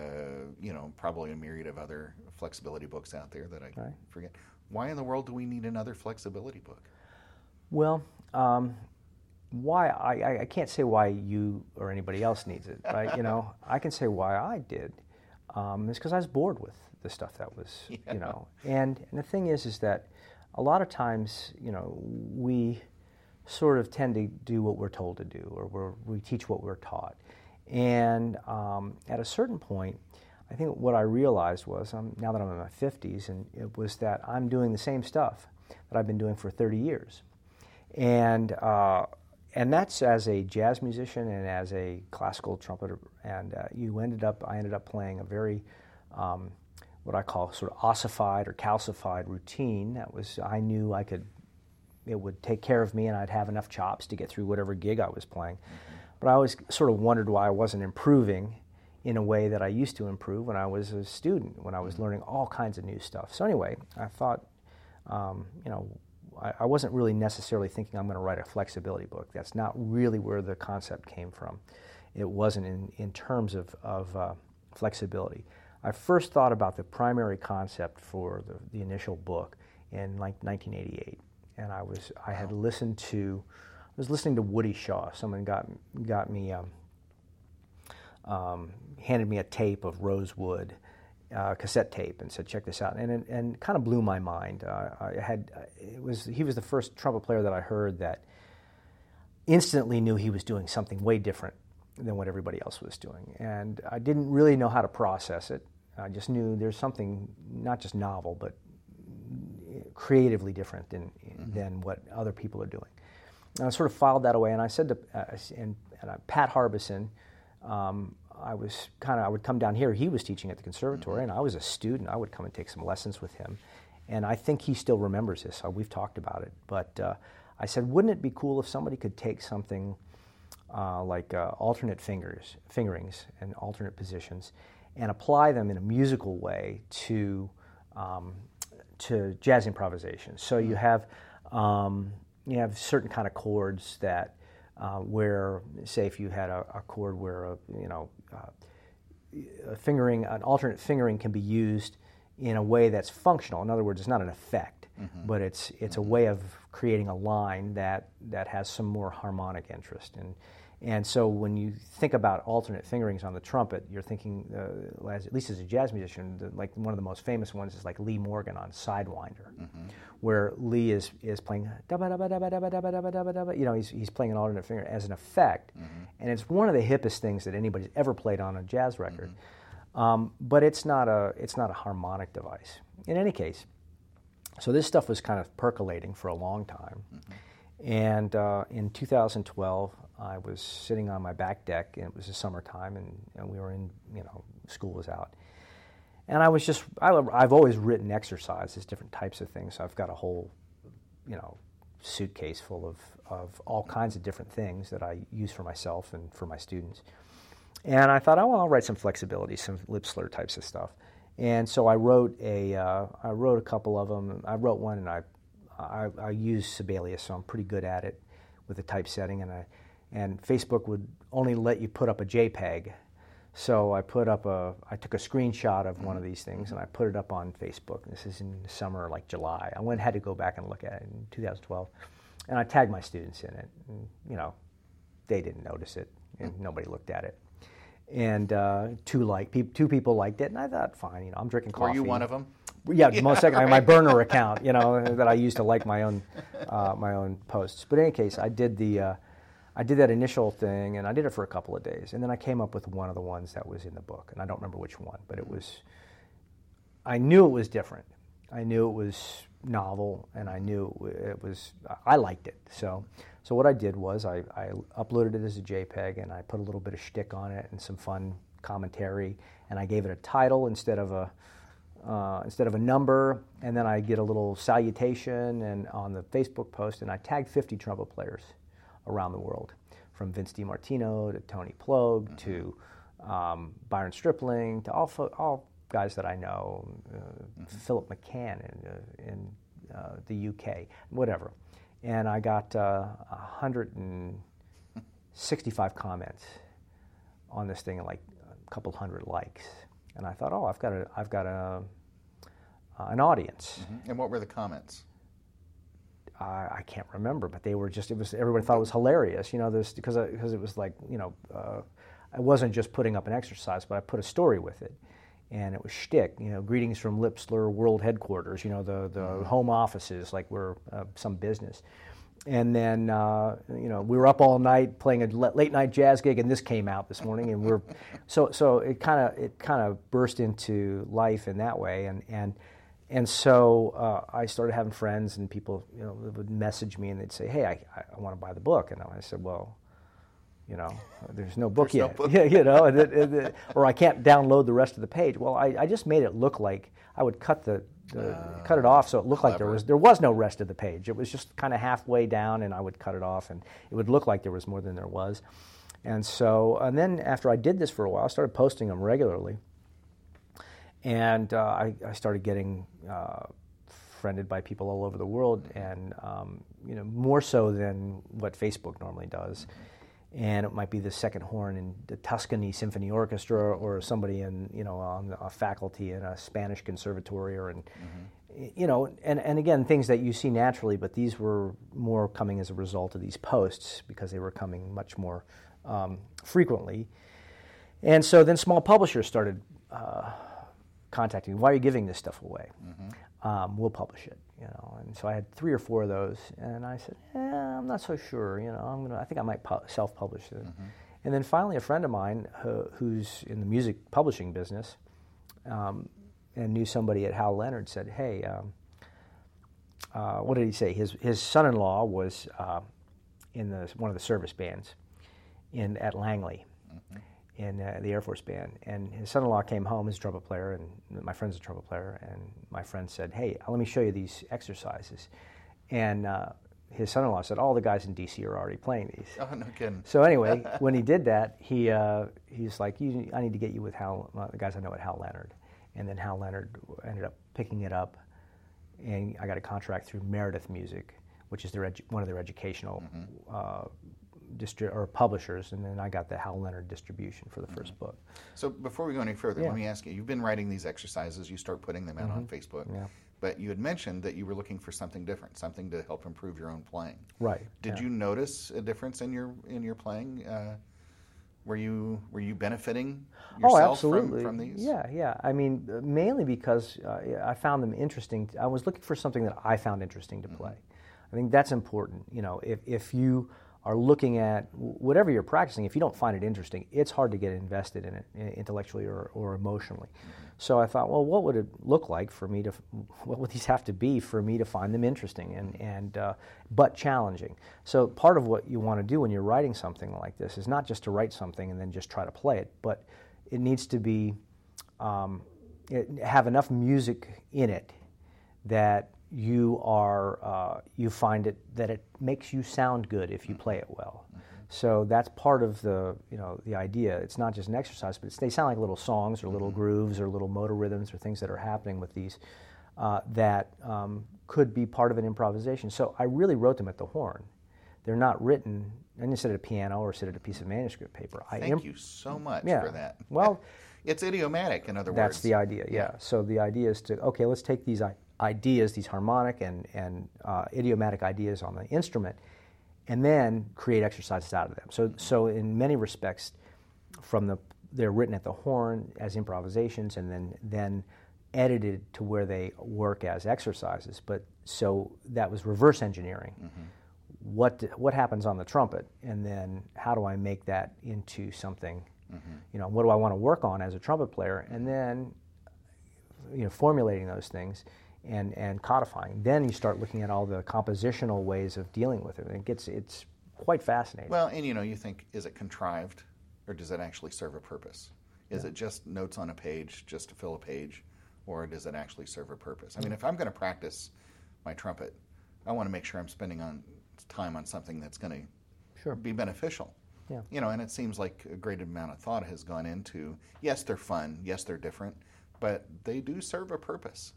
you know, probably a myriad of other flexibility books out there that I Right. forget. Why in the world do we need another flexibility book? Well, um, why I, I, can't say why you or anybody else needs it, right? you know, I can say why I did. Um, it's because I was bored with the stuff that was, you know. And, and the thing is, is that a lot of times, you know, we sort of tend to do what we're told to do, or we're, we teach what we're taught. And um, at a certain point, I think what I realized was, um, now that I'm in my 50s, and it was that I'm doing the same stuff that I've been doing for 30 years and uh, and that's as a jazz musician and as a classical trumpeter. And uh, you ended up, I ended up playing a very um, what I call sort of ossified or calcified routine. That was I knew I could, it would take care of me, and I'd have enough chops to get through whatever gig I was playing. But I always sort of wondered why I wasn't improving in a way that I used to improve when I was a student, when I was learning all kinds of new stuff. So anyway, I thought, um, you know, I, I wasn't really necessarily thinking I'm going to write a flexibility book. That's not really where the concept came from. It wasn't in, in terms of, of uh, flexibility. I first thought about the primary concept for the, the initial book in like 1988, and I was I had listened to was listening to Woody Shaw. Someone got got me um, um, handed me a tape of Rosewood, uh, cassette tape, and said, "Check this out," and it, and kind of blew my mind. Uh, I had it was he was the first trumpet player that I heard that instantly knew he was doing something way different than what everybody else was doing, and I didn't really know how to process it. I just knew there's something not just novel, but creatively different than than what other people are doing. And I sort of filed that away, and I said to uh, and, and uh, Pat Harbison, um, I was kind of I would come down here. He was teaching at the conservatory, and I was a student. I would come and take some lessons with him, and I think he still remembers this. We've talked about it, but uh, I said, wouldn't it be cool if somebody could take something uh, like uh, alternate fingers, fingerings and alternate positions, and apply them in a musical way to um, to jazz improvisation. So you have um, you have certain kind of chords that uh, where, say, if you had a, a chord where a, you know uh, a fingering, an alternate fingering can be used in a way that's functional. In other words, it's not an effect, mm-hmm. but it's it's mm-hmm. a way of creating a line that that has some more harmonic interest. And and so when you think about alternate fingerings on the trumpet, you're thinking, uh, at least as a jazz musician, the, like one of the most famous ones is like Lee Morgan on Sidewinder, mm-hmm. where Lee is, is playing, you know, he's, he's playing an alternate finger as an effect. Mm-hmm. And it's one of the hippest things that anybody's ever played on a jazz record. Mm-hmm. Um, but it's not, a, it's not a harmonic device. In any case, so this stuff was kind of percolating for a long time. And uh, in 2012, I was sitting on my back deck, and it was the summertime, and, and we were in, you know, school was out. And I was just, I, have always written exercises, different types of things. So I've got a whole, you know, suitcase full of, of all kinds of different things that I use for myself and for my students. And I thought, oh, well, I'll write some flexibility, some lip slur types of stuff. And so I wrote a, uh, I wrote a couple of them. I wrote one, and I, I, I use Sibelius, so I'm pretty good at it with the typesetting, and I and Facebook would only let you put up a JPEG. So I put up a, I took a screenshot of one of these things and I put it up on Facebook. This is in the summer, like July. I went had to go back and look at it in 2012, and I tagged my students in it. And, you know, they didn't notice it, and nobody looked at it. And uh, two like pe- two people liked it, and I thought, fine, you know, I'm drinking coffee. Were you one of them? Yeah, yeah most second, right. my burner account, you know, that I used to like my own uh, my own posts. But in any case, I did the. Uh, I did that initial thing, and I did it for a couple of days, and then I came up with one of the ones that was in the book, and I don't remember which one, but it was. I knew it was different. I knew it was novel, and I knew it was. I liked it. So, so what I did was I, I uploaded it as a JPEG, and I put a little bit of shtick on it and some fun commentary, and I gave it a title instead of a. Uh, instead of a number, and then I get a little salutation and on the Facebook post, and I tagged 50 trumpet players around the world, from Vince DiMartino to Tony Ploeg mm-hmm. to um, Byron Stripling to all, fo- all guys that I know, uh, mm-hmm. Philip McCann in, uh, in uh, the UK, whatever. And I got uh, 165 comments on this thing and like a couple hundred likes. And I thought, oh, I've got a, I've got a, uh, an audience. Mm-hmm. And what were the comments? I, I, can't remember, but they were just, it was, everybody thought it was hilarious, you know, this, because, because it was like, you know, uh, I wasn't just putting up an exercise, but I put a story with it. And it was shtick, you know, greetings from Lip Slur World Headquarters, you know, the, the mm-hmm. home offices, like we're uh, some business. And then, uh, you know, we were up all night playing a late night jazz gig, and this came out this morning, and we're, so so it kind of it kind of burst into life in that way, and and and so uh, I started having friends and people, you know, would message me and they'd say, "Hey, I, I want to buy the book," and I said, "Well, you know, there's no book there's yet, no book. yeah, you know, it, it, it, or I can't download the rest of the page." Well, I, I just made it look like I would cut the, the uh, cut it off so it looked clever. like there was there was no rest of the page. It was just kind of halfway down, and I would cut it off, and it would look like there was more than there was. And so, and then after I did this for a while, I started posting them regularly. And uh, I, I, started getting uh, friended by people all over the world, and um, you know more so than what Facebook normally does. And it might be the second horn in the Tuscany Symphony Orchestra, or somebody in you know on a faculty in a Spanish conservatory, or in mm-hmm. you know, and and again things that you see naturally, but these were more coming as a result of these posts because they were coming much more um, frequently. And so then small publishers started. Uh, contacting me, why are you giving this stuff away? Mm-hmm. Um, we'll publish it, you know. And so I had three or four of those, and I said, eh, I'm not so sure, you know. I'm gonna, I think I might pu- self-publish it. Mm-hmm. And then finally, a friend of mine who's in the music publishing business um, and knew somebody at Hal Leonard said, hey. Um, uh, what did he say? His his son-in-law was uh, in the one of the service bands in at Langley, mm-hmm in uh, the Air Force Band. And his son-in-law came home as a trumpet player, and my friend's a trumpet player. And my friend said, "Hey, let me show you these exercises." And uh, his son-in-law said, "All the guys in DC are already playing these." Oh no kidding. So anyway, when he did that, he uh, he's like, you, "I need to get you with Hal, uh, the guys I know at Hal Leonard," and then Hal Leonard ended up picking it up, and I got a contract through Meredith Music, which is their edu- one of their educational uh, distri- or publishers, and then I got the Hal Leonard distribution for the 1st book. So before we go any further, Yeah. let me ask you: You've been writing these exercises. You start putting them out on Facebook. Yeah. But you had mentioned that you were looking for something different, something to help improve your own playing. Right. Did yeah. you notice a difference in your in your playing? Uh, were you were you benefiting yourself oh, absolutely. From, from these? Yeah, yeah. I mean, uh, mainly because uh, I found them interesting. I was looking for something that I found interesting Mm-hmm. to play. I think that's important. You know, if, if you are looking at whatever you're practicing, if you don't find it interesting, it's hard to get invested in it intellectually or, or emotionally. So I thought, well, what would it look like for me to, what would these have to be for me to find them interesting and, and uh, but challenging? So part of what you want to do when you're writing something like this is not just to write something and then just try to play it, but it needs to be um, it, have enough music in it that you are uh, you find it that it makes you sound good if you play it well. So that's part of the you know the idea. It's not just an exercise, but it's, they sound like little songs or little grooves or little motor rhythms or things that are happening with these uh, that um, could be part of an improvisation. So I really wrote them at the horn. They're not written. I didn't sit at a piano or sit at a piece of manuscript paper. I Thank imp- you so much Yeah. for that. Well, it's idiomatic, in other words. That's the idea, yeah. So the idea is to okay, let's take these i- ideas, these harmonic and and uh, idiomatic ideas on the instrument, and then create exercises out of them. So so in many respects, from the they're written at the horn as improvisations, and then then edited to where they work as exercises. But so that was reverse engineering. What what happens on the trumpet, and then how do I make that into something? You know, what do I want to work on as a trumpet player, and then you know, formulating those things and, and codifying. Then you start looking at all the compositional ways of dealing with it. And it gets it's quite fascinating. Well, and you know, you think, is it contrived, or does it actually serve a purpose? Is it just notes on a page just to fill a page, or does it actually serve a purpose? I mean, if I'm going to practice my trumpet, I want to make sure I'm spending on time on something that's going to Sure. be beneficial. Yeah. You know, and it seems like a great amount of thought has gone into. Yes, they're fun. Yes, they're different, but they do serve a purpose.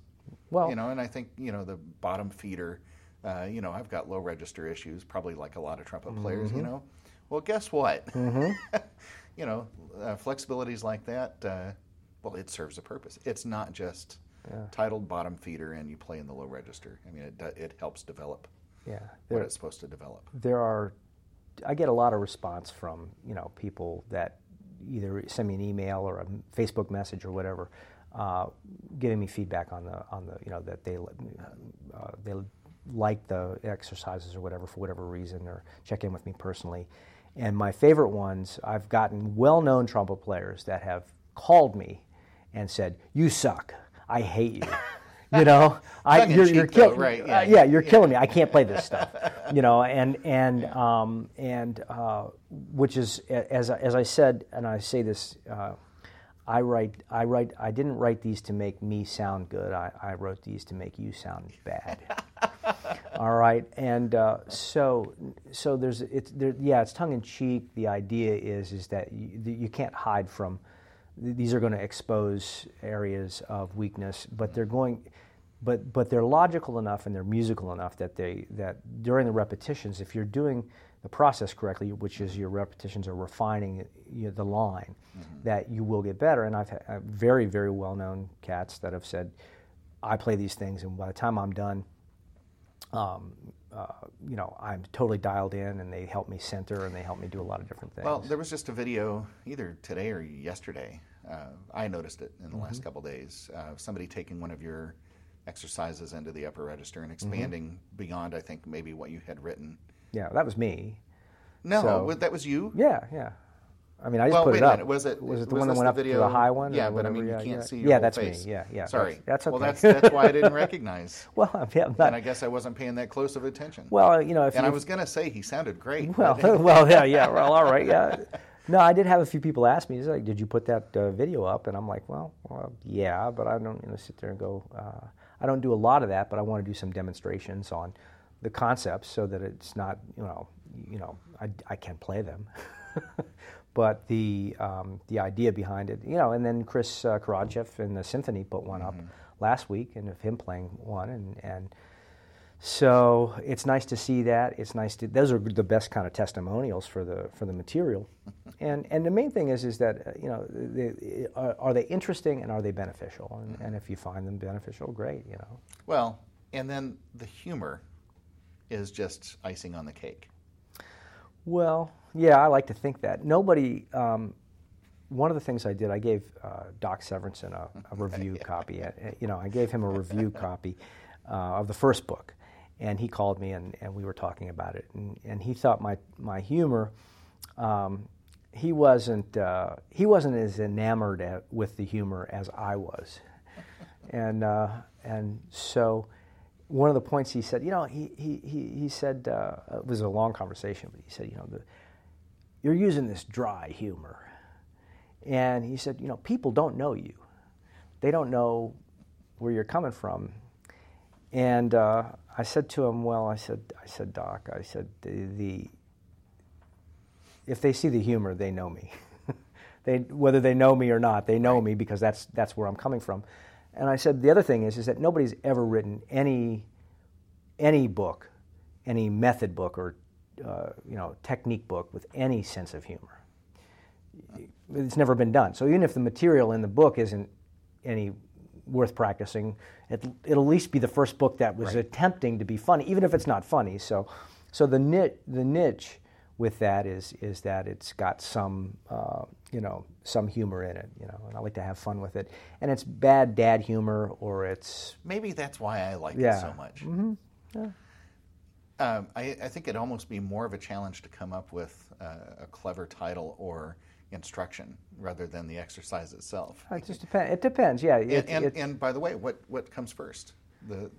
Well, you know, and I think you know the bottom feeder. Uh, you know, I've got low register issues, probably like a lot of trumpet players. Mm-hmm. You know, well, guess what? you know, uh, flexibilities like that. Uh, well, it serves a purpose. It's not just titled bottom feeder and you play in the low register. I mean, it it helps develop yeah. what it's supposed to develop. there are, I get a lot of response from you know people that either send me an email or a Facebook message or whatever, uh, giving me feedback on the on the you know that they uh, they like the exercises or whatever for whatever reason or check in with me personally. And my favorite ones, I've gotten well-known trumpet players that have called me and said, "You suck. I hate you." You know, I you're, you're killing right, Uh, yeah. yeah, you're killing me. I can't play this stuff. You know, and and um, and uh, which is as I- as I said, and I say this. Uh, I write, I write, I didn't write these to make me sound good. I, I wrote these to make you sound bad. All right, and uh, so, so there's, it's, there, yeah, it's tongue in cheek. The idea is, is that you, you can't hide from. These are going to expose areas of weakness, but they're going, but but they're logical enough and they're musical enough that they that during the repetitions, if you're doing the process correctly, which is your repetitions are refining you know, the line, that you will get better. And I've had uh, very very well known cats that have said, I play these things, and by the time I'm done, um, uh, you know, I'm totally dialed in, and they help me center, and they help me do a lot of different things. Well, there was just a video either today or yesterday. Uh, I noticed it in the Mm-hmm. last couple days. Uh, somebody taking one of your exercises into the upper register and Mm-hmm. expanding beyond, I think, maybe what you had written. yeah, that was me. No, So- that was you. Yeah, yeah. I mean, I just Well, put it up. minute. Was it- Was it the was one that went up to video- the high one? Yeah, but I mean, you yeah, can't yeah. see your Yeah, that's face. me. Yeah, yeah. Sorry. That's, that's okay. Well, that's that's why I didn't recognize. well, yeah, I'm and I guess I wasn't paying that close of attention. well, you know, if and I was going to say he sounded great. Well, well, yeah, yeah. Well, all right, yeah. No, I did have a few people ask me, "Is like, did you put that uh, video up?" And I'm like, "Well, well, yeah, but I don't, you know, sit there and go. Uh, I don't do a lot of that, but I want to do some demonstrations on the concepts so that it's not you know you know I, I can play them. but the um, the idea behind it, you know, and then Chris uh, Karadchev in the symphony put one mm-hmm. up last week, and of him playing one, and and so it's nice to see that. It's nice to those are the best kind of testimonials for the for the material, and and the main thing is is that uh, you know they, are, are, they interesting and are they beneficial? And, and if you find them beneficial, great. You know. Well, and then the humor is just icing on the cake. Well, yeah, I like to think that nobody. Um, one of the things I did, I gave uh, Doc Severinsen a, a review copy. Uh, you know, I gave him a review copy uh, of the first book and he called me and, and we were talking about it. And, and he thought my, my humor um, he wasn't uh, he wasn't as enamored at, with the humor as I was. And uh, and so one of the points he said you know he he, he, he said uh, it was a long conversation but he said you know the, you're using this dry humor. And he said you know people don't know you. They don't know where you're coming from. And uh, I said to him, "Well, I said, I said, Doc, I said the, the if they see the humor, they know me. they whether they know me or not, they know right. me because that's that's where I'm coming from." And I said the other thing is is that nobody's ever written any any book, any method book or uh, you know technique book with any sense of humor. It's never been done. So even if the material in the book isn't any worth practicing. It, will at least be the first book that was right. attempting to be funny, even if it's not funny. So, so the niche, the niche with that is is that it's got some uh, you know some humor in it, you know, and I like to have fun with it. And it's bad dad humor, or it's maybe that's why I like yeah. it so much. Mm-hmm. Yeah. Um, I, I, think it'd almost be more of a challenge to come up with uh, a clever title or instruction rather than the exercise itself. It just depends. It depends. Yeah. It, and, and, and, by the way, what what comes first, the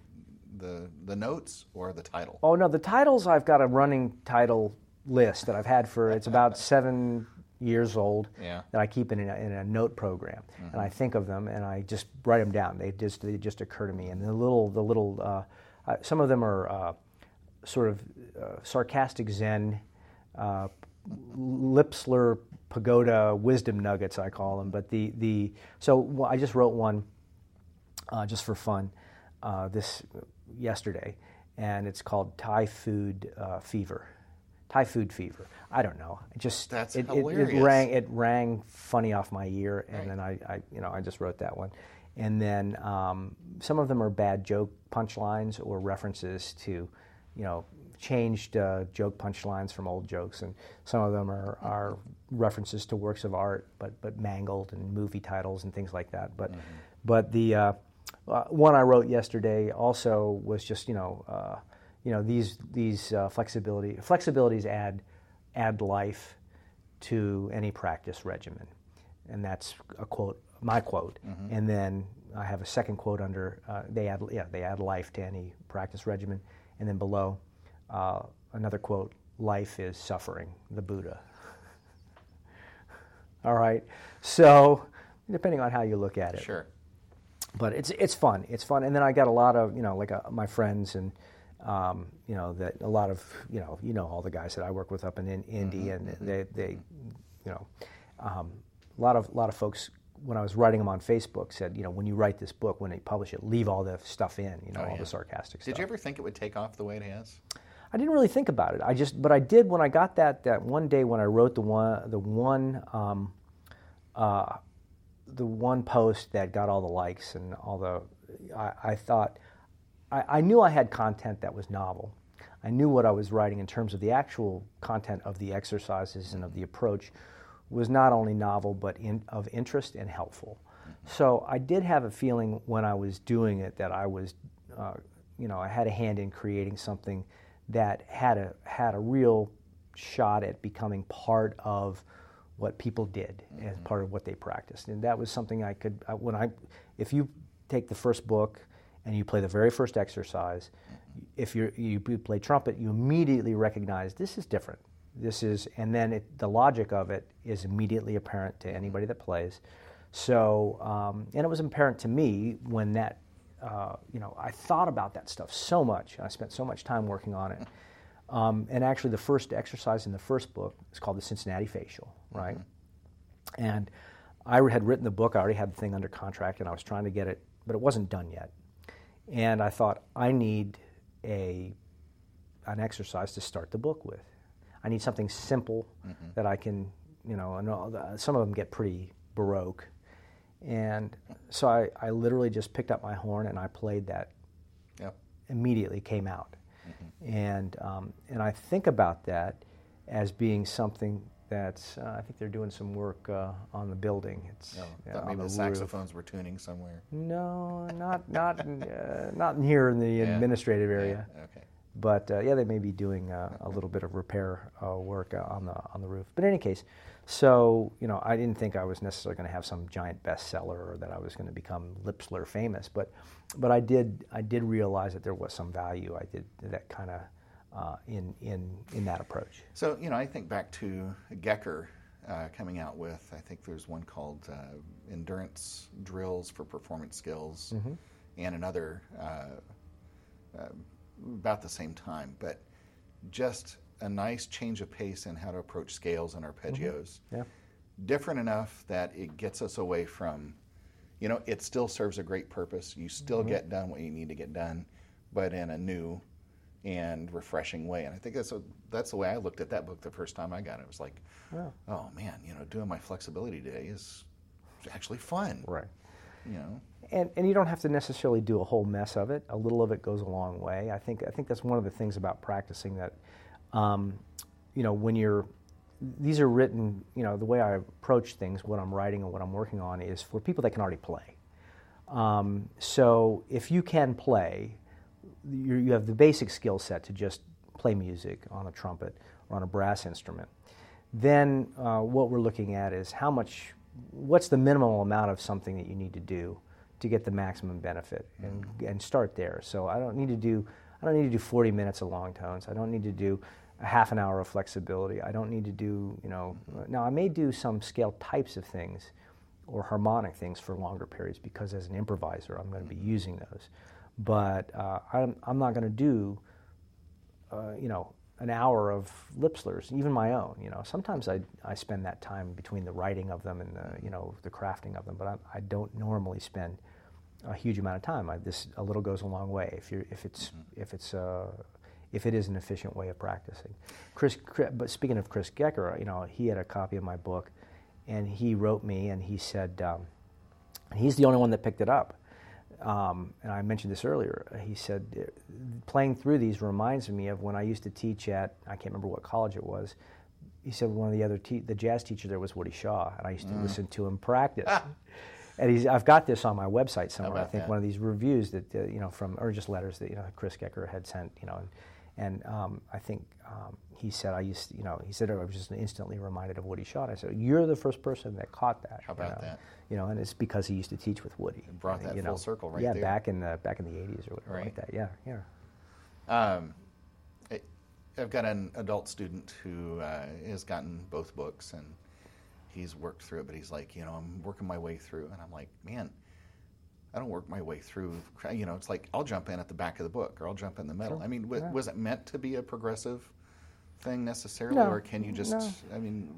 the the notes or the title? Oh no, the titles. I've got a running title list that I've had for it's about seven years old yeah. that I keep in a, in a note program, mm-hmm. and I think of them and I just write them down. They just they just occur to me, and the little the little uh, uh, some of them are uh, sort of uh, sarcastic Zen. Lip slur pagoda wisdom nuggets, I call them. But the, the so well, I just wrote one uh, just for fun uh, this yesterday, and it's called Thai food uh, fever. Thai food fever. I don't know. It just That's it, hilarious. It, it, rang it rang funny off my ear, and right. then I, I you know I just wrote that one. And then um, some of them are bad joke punchlines or references to, you know, changed uh, joke punchlines from old jokes, and some of them are, are references to works of art, but but mangled and movie titles and things like that. But mm-hmm. but the uh, uh, one I wrote yesterday also was just you know uh, you know these these uh, flexibility flexibilities add add life to any practice regimen, and that's a quote my quote, mm-hmm. and then I have a second quote under uh, they add yeah they add life to any practice regimen, and then below uh, another quote life is suffering, the Buddha. All right, so depending on how you look at it. Sure. But it's it's fun. It's fun, and then I got a lot of you know like uh, my friends and um, you know that a lot of you know you know all the guys that I work with up in, in Indy, mm-hmm. and mm-hmm. they they you know um, a lot of a lot of folks when I was writing them on Facebook said, you know, when you write this book, when you publish it, leave all the stuff in, you know, oh, all the sarcastic Did stuff. Did you ever think it would take off the way it has? I didn't really think about it. I just, but I did when I got that that one day when I wrote the one the one um, uh, the one post that got all the likes and all the. I, I thought I, I, knew I had content that was novel. I knew what I was writing in terms of the actual content of the exercises and of the approach was not only novel but in, of interest and helpful. So I did have a feeling when I was doing it that I was, uh, you know, I had a hand in creating something that had a had a real shot at becoming part of what people did mm-hmm. as part of what they practiced, and that was something I could uh, when I if you take the first book and you play the very first exercise, mm-hmm. if you you play trumpet, you immediately recognize this is different. This is, and then it, the logic of it is immediately apparent to anybody that plays. So, um, and it was apparent to me when that uh, you know, I thought about that stuff so much. I spent so much time working on it. Um, and actually, the first exercise in the first book is called the Cincinnati Facial, right? Mm-hmm. And I had written the book. I already had the thing under contract, and I was trying to get it, but it wasn't done yet. And I thought I need a an exercise to start the book with. I need something simple mm-hmm. that I can, you know, and some of them get pretty baroque. And so I, I literally just picked up my horn and I played that. Yep. Immediately came out. Mm-hmm. And, um, and I think about that as being something that's, uh, I think they're doing some work uh, on the building. It's oh, uh, maybe the, saxophones were tuning somewhere. No, not, not, uh, not here in the yeah. administrative area. Yeah. Okay. But uh, yeah, they may be doing uh, a little bit of repair uh, work uh, on the on the roof. But in any case, so you know, I didn't think I was necessarily going to have some giant bestseller or that I was going to become lip slur famous. But but I did I did realize that there was some value. I did that kind of uh, in in in that approach. So you know, I think back to Gecker. Uh, coming out with, I think there's one called Endurance Drills for Performance Skills, mm-hmm. and another about the same time, but just a nice change of pace in how to approach scales and arpeggios. Mm-hmm. Yeah. Different enough that it gets us away from, you know, it still serves a great purpose. You still mm-hmm. get done what you need to get done, but in a new and refreshing way. And I think that's a, that's the way I looked at that book the first time I got it. It was like, yeah. oh man, you know, doing my flexibility today is actually fun. Right. You know and, and you don't have to necessarily do a whole mess of it. A little of it goes a long way. I think I think that's one of the things about practicing that, um, you know, when you're these are written, you know, the way I approach things, what I'm writing and what I'm working on is for people that can already play. Um, so if you can play, you, have the basic skill set to just play music on a trumpet or on a brass instrument. Then uh, what we're looking at is how much, what's the minimal amount of something that you need to do to get the maximum benefit and, and start there. So I don't need to do I don't need to do 40 minutes of long tones. I don't need to do a half an hour of flexibility. I don't need to do, you know, now I may do some scale types of things or harmonic things for longer periods because as an improviser I'm going to be using those. But uh, I'm, I'm not going to do, uh, you know, an hour of lip slurs, even my own. You know, sometimes I, I spend that time between the writing of them and the, you know the crafting of them, but I, I don't normally spend a huge amount of time. I, this a little goes a long way if you if it's mm-hmm. if it's uh, if it is an efficient way of practicing. Chris, Chris, but speaking of Chris Gecker, you know, he had a copy of my book, and he wrote me and he said um, he's the only one that picked it up. Um, and I mentioned this earlier. He said, playing through these reminds me of when I used to teach at, I can't remember what college it was. He said one of the other, te- the jazz teacher there was Woody Shaw, and I used to mm. listen to him practice. And he's, I've got this on my website somewhere. I think that? one of these reviews that, uh, you know, from, or just letters that, you know, Chris Gecker had sent, you know, and, and um, I think um, he said, I used, to, you know, he said I was just instantly reminded of Woody. And I said, you're the first person that caught that. How about you know? that? You know, and it's because he used to teach with Woody. And brought that you full circle right yeah, there. Yeah, back in the back in the '80s or whatever right. like that. Yeah, yeah. Um, I've got an adult student who uh, has gotten both books and he's worked through it, but he's like, you know, I'm working my way through, and I'm like, man, I don't work my way through. You know, it's like I'll jump in at the back of the book or I'll jump in the middle. Sure. I mean, w- yeah. was it meant to be a progressive thing necessarily, no. or can you just? No. I mean,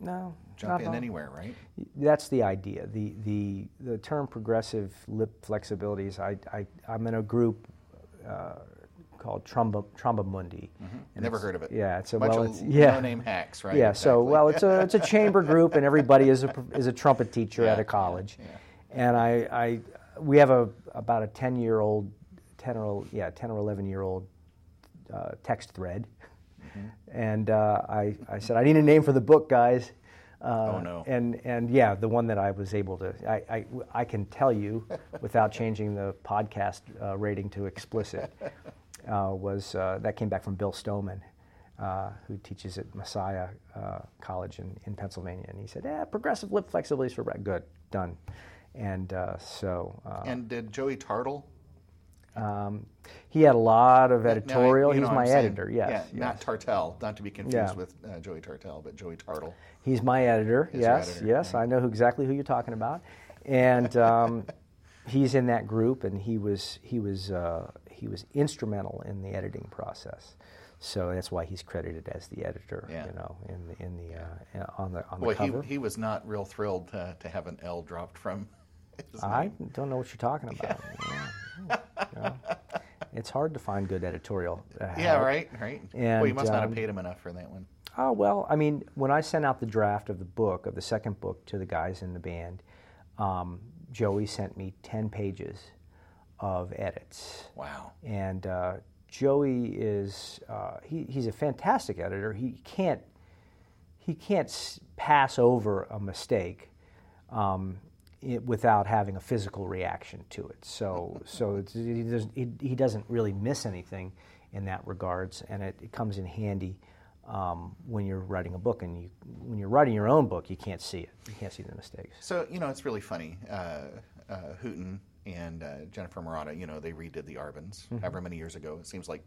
no, jump in anywhere, right? That's the idea. The the the term progressive lip flexibilities. I, I I'm in a group. Uh, called Tromba, Tromba Mundi. Mm-hmm. Never heard of it. Yeah, it's a Bunch well, it's yeah, no name hacks, right? Yeah, exactly. so well, it's a it's a chamber group, and everybody is a is a trumpet teacher yeah, at a college, yeah, and I, I we have a about a ten year old, ten or yeah ten or eleven year old uh, text thread, mm-hmm. and uh, I I said I need a name for the book, guys. Uh, oh no! And and yeah, the one that I was able to, I I, I can tell you, without changing the podcast uh, rating to explicit, was uh, that came back from Bill Stoneman, uh, who teaches at Messiah uh, College in, in Pennsylvania, and he said, "Yeah, progressive lip flexibility is for good, done." And uh, so. Uh, and did Joey Tartle? Um, he had a lot of editorial. He's my editor. Yes, yeah, yes. not Tartell, not to be confused yeah. with Joey Tartell, but Joey Tartle. He's my editor. yes, editor, yes, right. I know exactly who you're talking about, and. Um, he's in that group, and he was he was uh, he was instrumental in the editing process. So that's why he's credited as the editor. Yeah. You know, in the in the uh, on the on the cover. he, he was not real thrilled to, to have an L dropped from his I name. don't know what you're talking about. Yeah. It's hard to find good editorial. Uh, Yeah, right, right. well, you And, must not have um, paid him enough for that one. Oh well, I mean, when I sent out the draft of the book of the second book to the guys in the band, um, Joey sent me ten pages of edits, Wow. and uh, Joey is uh, he, he's a fantastic editor. He can't he can't s- pass over a mistake um, it, without having a physical reaction to it. So so it's, he, doesn't, he, he doesn't really miss anything in that regards, and it, it comes in handy. Um, when you're writing a book, and you, when you're writing your own book, you can't see it. You can't see the mistakes. So, you know, it's really funny. Uh, uh, Hooten and uh, Jennifer Marotta, you know, they redid the Arban's Mm-hmm. however many years ago. It seems like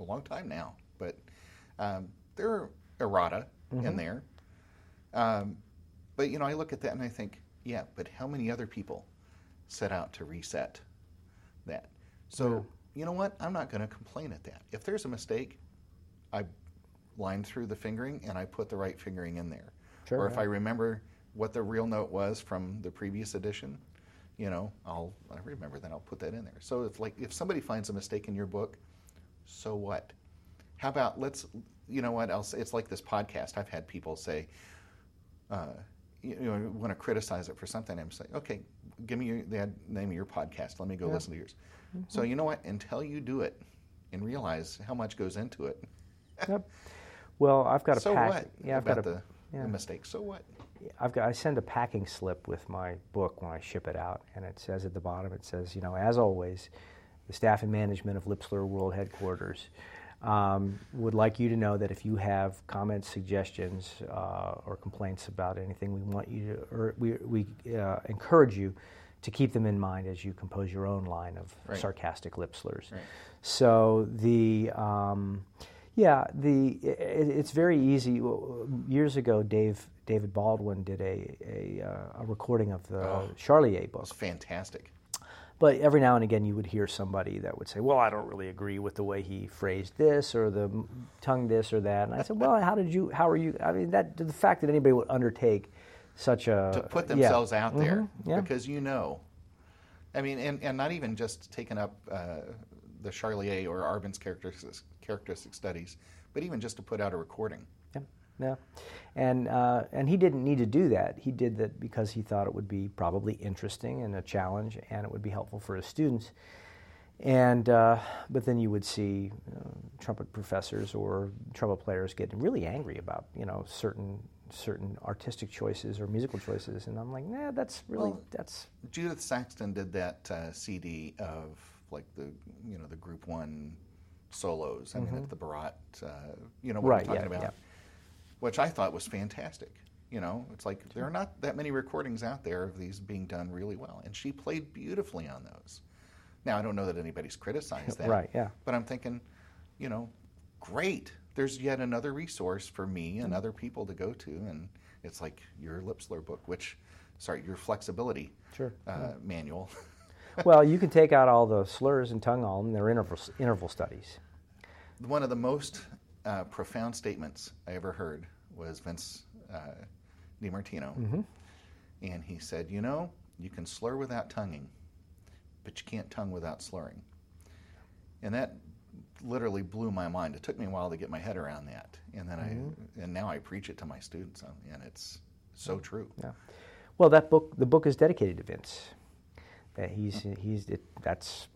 a long time now. But um, there are errata Mm-hmm. in there. Um, but, you know, I look at that and I think, yeah, but how many other people set out to reset that? So, you know what? I'm not going to complain at that. If there's a mistake, I line through the fingering and I put the right fingering in there. Sure, or if yeah. I remember what the real note was from the previous edition, you know, I'll I remember that I'll put that in there. So it's like if somebody finds a mistake in your book, so what? How about let's you know what else? It's like this podcast. I've had people say, uh, you know, want to criticize it for something. I'm saying, okay, give me your, the name of your podcast. Let me go listen to yours. Mm-hmm. So you know what? Until you do it and realize how much goes into it, Yep. Well, I've got a so pack. what? Yeah, I've got about a. the, yeah. the mistake. So what? I've got, I send a packing slip with my book when I ship it out, and it says at the bottom, it says, you know, as always, the staff and management of Lip Slur World Headquarters um, would like you to know that if you have comments, suggestions, uh, or complaints about anything, we want you to, or we, we uh, encourage you to keep them in mind as you compose your own line of Right. sarcastic lip slurs. Right. So the um, yeah the it, it's very easy. Years ago, Dave David Baldwin did a a, uh, a recording of the Oh. Charlier book. It's fantastic. But every now and again, you would hear somebody that would say, "Well, I don't really agree with the way he phrased this or the tongue this or that." And I said, "Well, how did you? How are you? I mean, that the fact that anybody would undertake such a to put yeah. themselves out there Mhm, yeah. because you know. I mean, and, and not even just taking up uh, the Charlier or Arban's characteristic, characteristic studies, but even just to put out a recording. Yeah, and uh, and he didn't need to do that. He did that because he thought it would be probably interesting and a challenge, and it would be helpful for his students. And uh, but then you would see uh, trumpet professors or trumpet players getting really angry about you know certain certain artistic choices or musical choices, and I'm like, nah, that's really Well, that's Judith Saxton did that uh, CD of like the you know the Group One solos. I mean, at the Barat, uh, you know what Mm-hmm. Right, I'm talking yeah, about, yeah. Which I thought was fantastic. You know, it's like there are not that many recordings out there of these being done really well, and she played beautifully on those. Now I don't know that anybody's criticized that, Right, yeah. But I'm thinking, you know, great. There's yet another resource for me Mm-hmm. and other people to go to, and it's like your lip slur book, which, sorry, your flexibility Sure, uh, manual. well, you can take out all the slurs and tongue all, and they're interval interval studies. One of the most uh, profound statements I ever heard was Vince uh, DiMartino, Mm-hmm. and he said, "You know, you can slur without tonguing, but you can't tongue without slurring." And that literally blew my mind. It took me a while to get my head around that, and then I and now I preach it to my students, um, and it's so true. Yeah. Well, that book, the book is dedicated to Vince. That he's he's it, that's,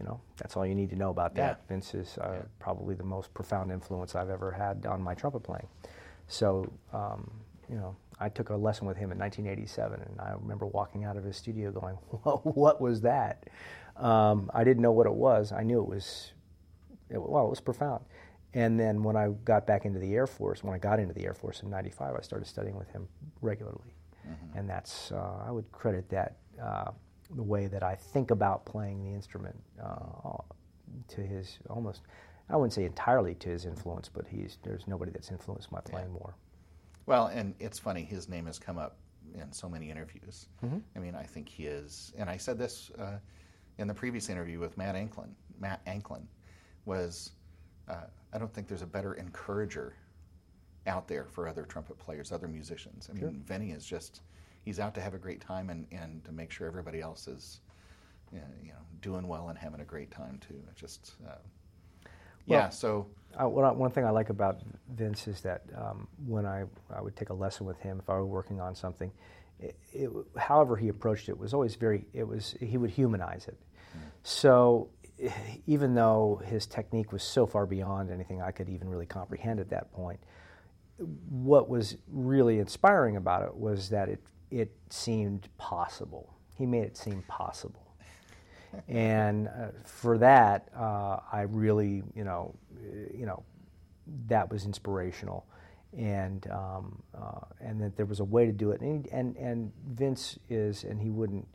you know, that's all you need to know about that. Yeah. Vince is uh, Yeah. probably the most profound influence I've ever had on my trumpet playing. So, um, you know, I took a lesson with him in 1987, and I remember walking out of his studio going, "What, what was that?" Um, I didn't know what it was. I knew it was, it, well, it was profound. And then when I got back into the Air Force, when I got into the Air Force in '95, I started studying with him regularly, and that's uh, I would credit that uh, the way that I think about playing the instrument uh, to his almost. I wouldn't say entirely to his influence, but he's there's nobody that's influenced my playing more. Well, and it's funny, his name has come up in so many interviews. Mm-hmm. I mean, I think he is, and I said this uh, in the previous interview with Matt Anklin. Matt Anklin was, uh, I don't think there's a better encourager out there for other trumpet players, other musicians. I mean, Vinny is just, he's out to have a great time and, and to make sure everybody else is, you know, doing well and having a great time too. It just, uh, well, yeah, so. Uh, one thing I like about Vince is that um, when I, I would take a lesson with him, if I were working on something, it, it, however he approached it was always very, it was, he would humanize it. Mm. So even though his technique was so far beyond anything I could even really comprehend at that point, what was really inspiring about it was that it, it seemed possible. He made it seem possible and uh, for that, uh, I really, you know, you know, that was inspirational, and um, uh, and that there was a way to do it. And and, and Vince is, and he wouldn't.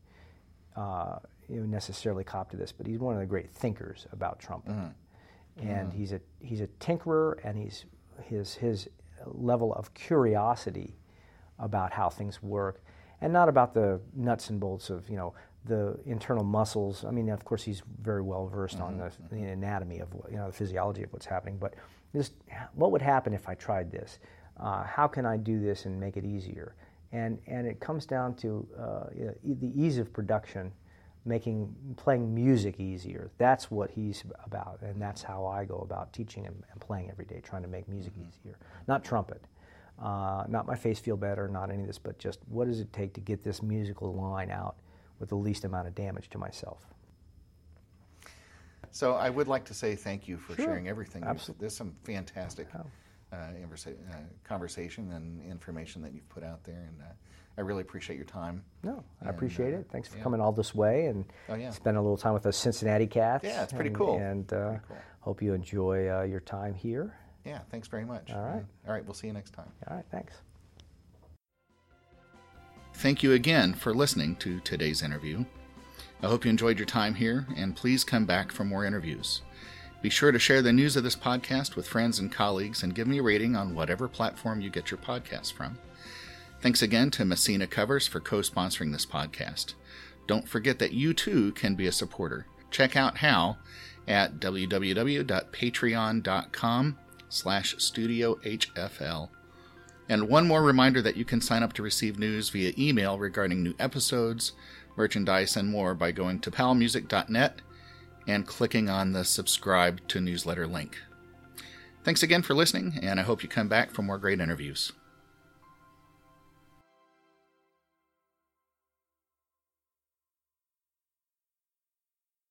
Uh, you know, necessarily cop to this, but he's one of the great thinkers about trumpet, mm-hmm. and mm-hmm. he's a he's a tinkerer, and he's his his level of curiosity about how things work, and not about the nuts and bolts of you know the internal muscles. I mean, of course, he's very well versed mm-hmm. on the, the, anatomy of you know the physiology of what's happening. But just what would happen if I tried this? Uh, how can I do this and make it easier? And and it comes down to uh, the ease of production, making playing music easier. That's what he's about, and that's how I go about teaching and, and playing every day, trying to make music mm-hmm. easier. Not trumpet. Uh, not my face feel better, not any of this, but just what does it take to get this musical line out with the least amount of damage to myself. So I would like to say thank you for sure. sharing everything. Absolutely. There's some fantastic uh, uh, conversation and information that you've put out there, and uh, I really appreciate your time. No, I and, appreciate uh, it. Thanks for yeah. coming all this way and oh, yeah. spending a little time with us Cincinnati Cats. Yeah, it's pretty and, cool. And uh, pretty cool. hope you enjoy uh, your time here. Yeah, thanks very much. All right. All right, we'll see you next time. All right, thanks. Thank you again for listening to today's interview. I hope you enjoyed your time here, and please come back for more interviews. Be sure to share the news of this podcast with friends and colleagues and give me a rating on whatever platform you get your podcast from. Thanks again to Messina Covers for co-sponsoring this podcast. Don't forget that you too can be a supporter. Check out how at www.patreon.com slash studiohfl. And one more reminder that you can sign up to receive news via email regarding new episodes, merchandise, and more by going to palmusic.net and clicking on the subscribe to newsletter link. Thanks again for listening, and I hope you come back for more great interviews.